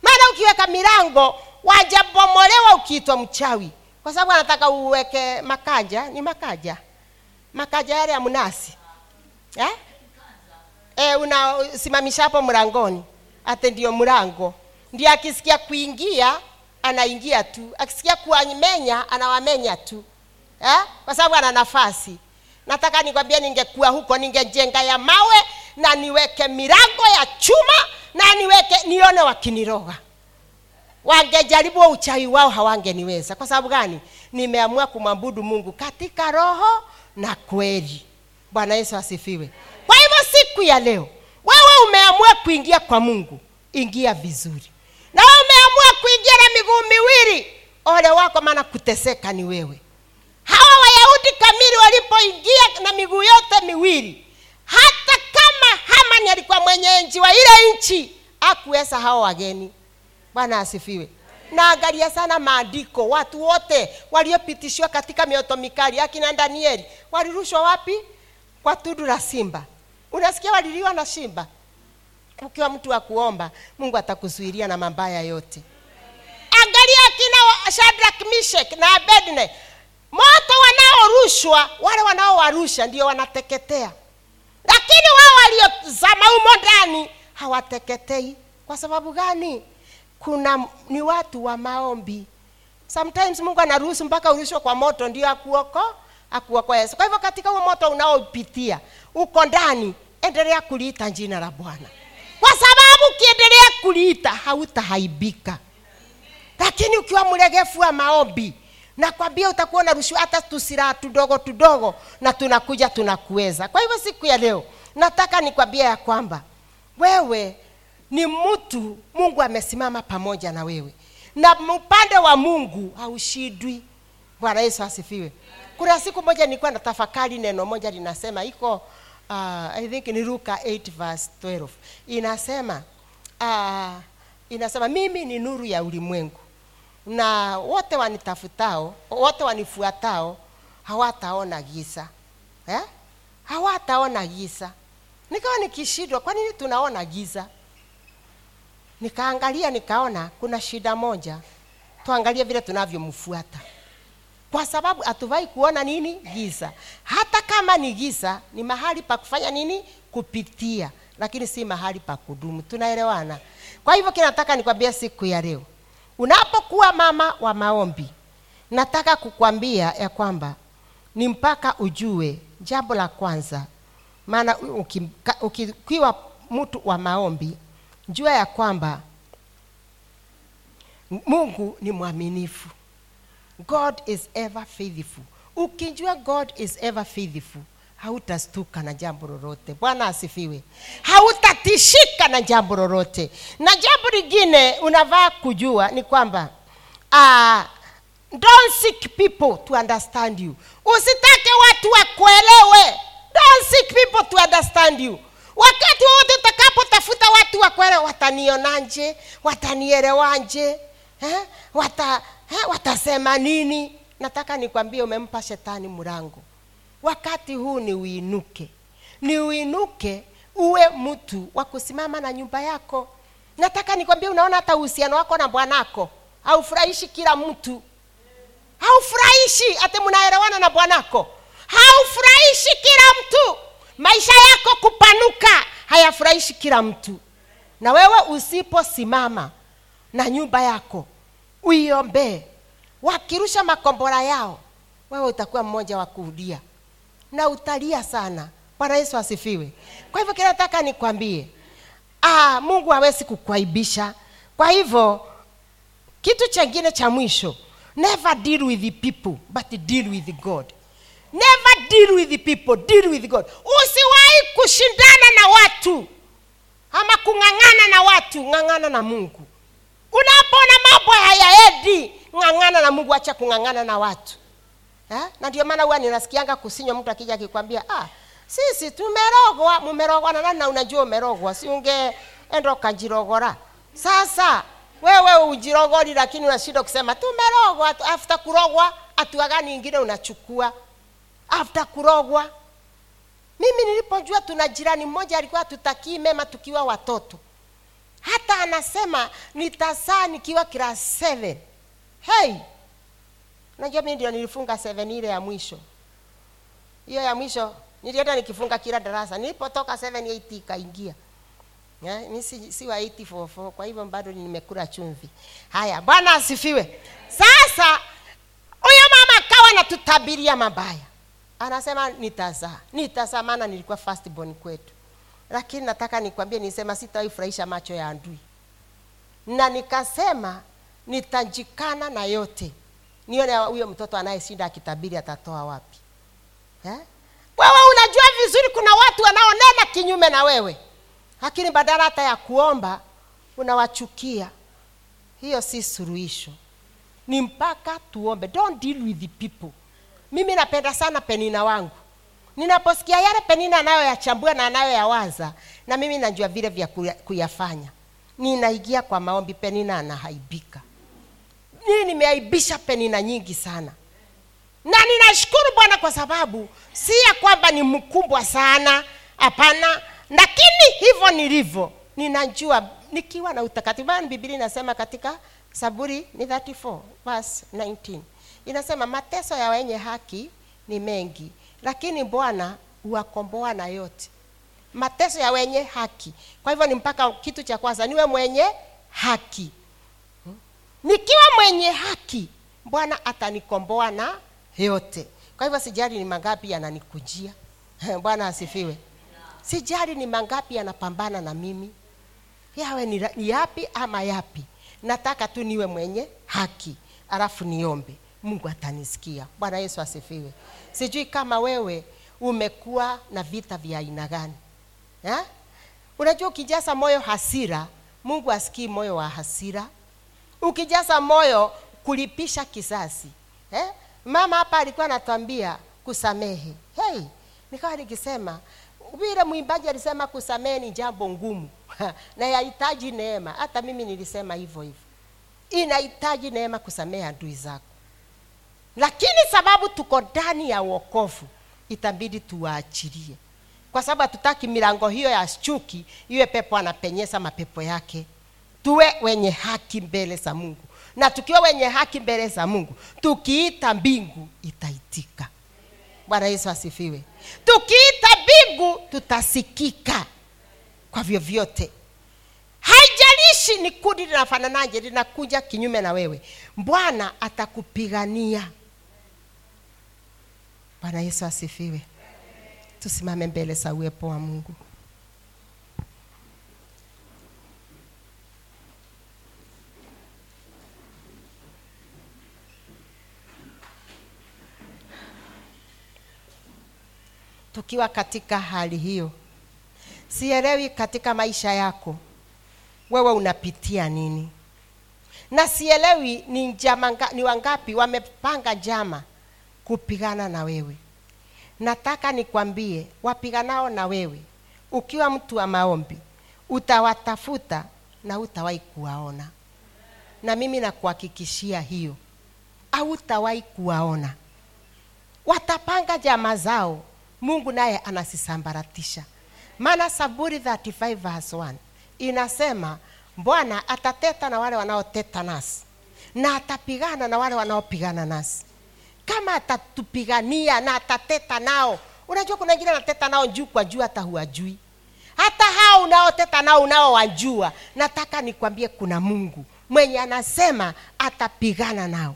Maana ukiweka milango wajabomolewa ukiitwa mchawi. Kwa sababu anataka uweke makaja ni makaja. Makaja yale ya mnasi. Eh? e, unasimamisha hapo mlangoni. Ate ndio mlango. Ndio akisikia kuingia anaingia tu. Akisikia kuwamenya anawamenya tu. Eh? kwa sababu ana nafasi. Nataka nikwambie ningekuwa huko ningejenga ya mawe na niweke milango ya chuma na niweke nione wakiniroga wangejaribu uchawi wao hawangeniweza. Kwa sababu gani? Nimeamua kumwabudu mungu katika roho na kweli. Bwana yesu asifiwe. Kwa hivyo siku ya leo wewe umeamua kuingia kwa mungu. Ingia vizuri. Na wewe umeamua kuingia na miguu miwili. Ole wako maana kuteseka ni wewe. Hawa wayahudi kamili walipoingia na miguu yote miwili hata kama hamani alikuwa mwenyeji wa ile nchi akuweza hao wageni bwana asifiwe. Naangalia sana maandiko. Watu wote waliopitishwa katika mioto mikali akina danieli walirushwa wapi? Kwa tundu la simba. Unasikia waliliwa na simba? Ukiwa mtu wa kuomba mungu atakuzuilia na mabaya yote. Angalia akina Shadrach, Meshach na Abednego. Moto wanaorushwa, wale wanaowarusha ndio wanateketea, lakini wao waliozama humo ndani hawateketei. Kwa sababu gani? Kuna ni watu wa maombi. Sometimes Mungu anaruhusu mpaka urushwe kwa moto ndio akuoko akuokoe. Kwa hivyo katika huo moto unaopitia uko ndani, endelea kuliita jina la Bwana, kwa sababu ukiendelea kuliita hautahaibika lakini ukiwa mlegefu wa maombi nakwambia utakuwa unarushiwa hata tusiraha tudogo tudogo na tunakuja tunakuweza kwa hivyo siku ya leo nataka nikwambia ya kwamba wewe ni mtu mungu amesimama pamoja na wewe. Na upande wa mungu haushidwi. Bwana yesu asifiwe. Kuna siku moja nilikuwa na tafakari neno moja linasema iko uh, i think ni luka 8 verse 12 inasema uh, inasema mimi ni nuru ya ulimwengu na wote wanitafutao wote wanifuatao hawataona giza. Eh? hawataona giza. Nikawa nikishindwa kwa nini tunaona giza nikaangalia nikaona kuna shida moja. Tuangalie vile tunavyomfuata. Kwa sababu hatuvai kuona nini? Giza. Hata kama ni giza ni mahali pa kufanya nini? Kupitia. Lakini si mahali pa kudumu. Tunaelewana? Kwa hivyo kinataka nikwambia siku ya leo. Unapokuwa mama wa maombi nataka kukwambia ya kwamba ni mpaka ujue jambo la kwanza. Maana uki- uki- ukiwa mtu wa maombi jua ya kwamba mungu ni mwaminifu. God is ever faithful. Ukijua god is ever faithful hautastuka na jambo lolote. Bwana asifiwe. Hautatishika na jambo lolote. Na jambo lingine unavaa kujua ni kwamba uh, don't seek people to understand you. Usitake watu wakuelewe. Don't seek people to understand you. Wakati wote utakapotafuta watu wakuelewe watanionaje watanielewanje eh? Wata, watasema nini? Nataka nikwambie umempa shetani mlango. Wakati huu ni uinuke ni uinuke uwe mtu wa kusimama na nyumba yako. Nataka nikwambie unaona hata uhusiano wako na bwanako haufurahishi kila mtu. Haufurahishi hata mnaelewana na bwanako. Haufurahishi kila mtu. Maisha yako kupanuka hayafurahishi kila mtu. Na wewe usiposimama na nyumba yako uiombee. Wakirusha makombora yao wewe utakuwa mmoja wa kuudia na utalia sana. Bwana yesu asifiwe. Kwa hivyo kinataka nikwambie ah, mungu hawezi kukuaibisha. Kwa hivyo kitu chengine cha mwisho never deal with people but deal with god never deal with people deal with god. Usiwahi kushindana na watu ama kung'ang'ana na watu ng'ang'ana na mungu. Unapoona mambo hayaendi ng'ang'ana na mungu acha kung'ang'ana na watu. Eh? na ndio maana huwa ninasikianga kusinywa mtu akija akikwambia ah, sisi tumerogwa mumerogwa na nani? Na unajua umerogwa si ungeenda ukajirogora? Sasa wewe ujirogori lakini unashinda kusema tumerogwa tu- after kurogwa hatua ingine unachukua after kurogwa. Mimi nilipojua tuna jirani mmoja alikuwa tutakii mema tukiwa watoto. Hata anasema nitasaa nikiwa class 7 hey! Najua mi ndio nilifunga 7 ile ya mwisho. Hiyo ya mwisho nilienda nikifunga kila darasa. Nilipotoka 7 8 ikaingia. Yeah, mi si, si wa 844 kwa hivyo bado nimekula chumvi. Haya bwana asifiwe. Sasa huyo mama akawa natutabiria mabaya anasema nitazaa nitazaa maana nilikuwa first born kwetu. Lakini nataka nikwambie nisema sitaifurahisha macho ya adui. Na nikasema nitajikana na yote. Nione huyo mtoto anayeshinda akitabiri atatoa wapi. Eh? wewe unajua vizuri kuna watu wanaonena kinyume na wewe. Lakini badala hata ya kuomba unawachukia. Hiyo si suluhisho. Ni mpaka tuombe. Don't deal with the people mimi napenda sana penina wangu. Ninaposikia yale penina anayoyachambua na anayoyawaza na mimi najua vile vya kuyafanya. Ninaingia kwa maombi penina anahaibika. Mimi nimeaibisha penina nyingi sana. Na ninashukuru bwana kwa sababu si ya kwamba ni mkubwa sana hapana. Lakini hivyo nilivyo ninajua nikiwa na utakatifu. Maana biblia inasema katika saburi ni 34 verse 19 inasema mateso ya wenye haki ni mengi lakini bwana huwakomboa na yote. Mateso ya wenye haki. Kwa hivyo ni mpaka kitu cha kwanza niwe mwenye haki. Nikiwa mwenye haki bwana atanikomboa na yote. Kwa hivyo sijali ni mangapi yananikujia. Bwana asifiwe. Sijali ni mangapi yanapambana na mimi. Yawe ni, yapi ama yapi. Nataka tu niwe mwenye haki. Alafu niombe mungu atanisikia. Bwana yesu asifiwe. Sijui kama wewe umekuwa na vita vya aina gani eh? unajua ukijaza moyo hasira mungu asikii moyo wa hasira. Ukijaza moyo kulipisha kisasi eh? mama hapa alikuwa anatuambia kusamehe. Hey, nikawa nikisema vile mwimbaji alisema kusamehe ni jambo ngumu. Na yahitaji neema. Hata mimi nilisema hivyo hivyo. Inahitaji neema kusamehe adui zako lakini sababu tuko ndani ya uokovu itabidi tuwaachilie. Kwa sababu hatutaki milango hiyo ya chuki iwe pepo anapenyesa mapepo yake. Tuwe wenye haki mbele za mungu. Na tukiwa wenye haki mbele za mungu tukiita mbingu itaitika. Bwana yesu asifiwe. Tukiita mbingu tutasikika kwa vyovyote. Haijalishi ni kundi linafananaje linakuja kinyume na wewe. Bwana atakupigania bwana yesu asifiwe. Tusimame mbele za uwepo wa mungu. Tukiwa katika hali hiyo sielewi katika maisha yako wewe unapitia nini? Na sielewi ni ni wangapi wamepanga njama kupigana na wewe. Nataka nikwambie wapiganao na wewe ukiwa mtu wa maombi utawatafuta na utawahi kuwaona. Na mimi nakuhakikishia hiyo hautawahi kuwaona. Watapanga jama zao mungu naye anasisambaratisha. Maana saburi 35 verse 1 inasema bwana atateta na wale wanaoteta nasi na atapigana na wale wanaopigana nasi kama atatupigania na atateta nao. Unajua kuna wengine anateta nao juu kwa juu hata huwajui. Hata hao unaoteta nao unao unaowajua nataka nikwambie kuna mungu mwenye anasema atapigana nao.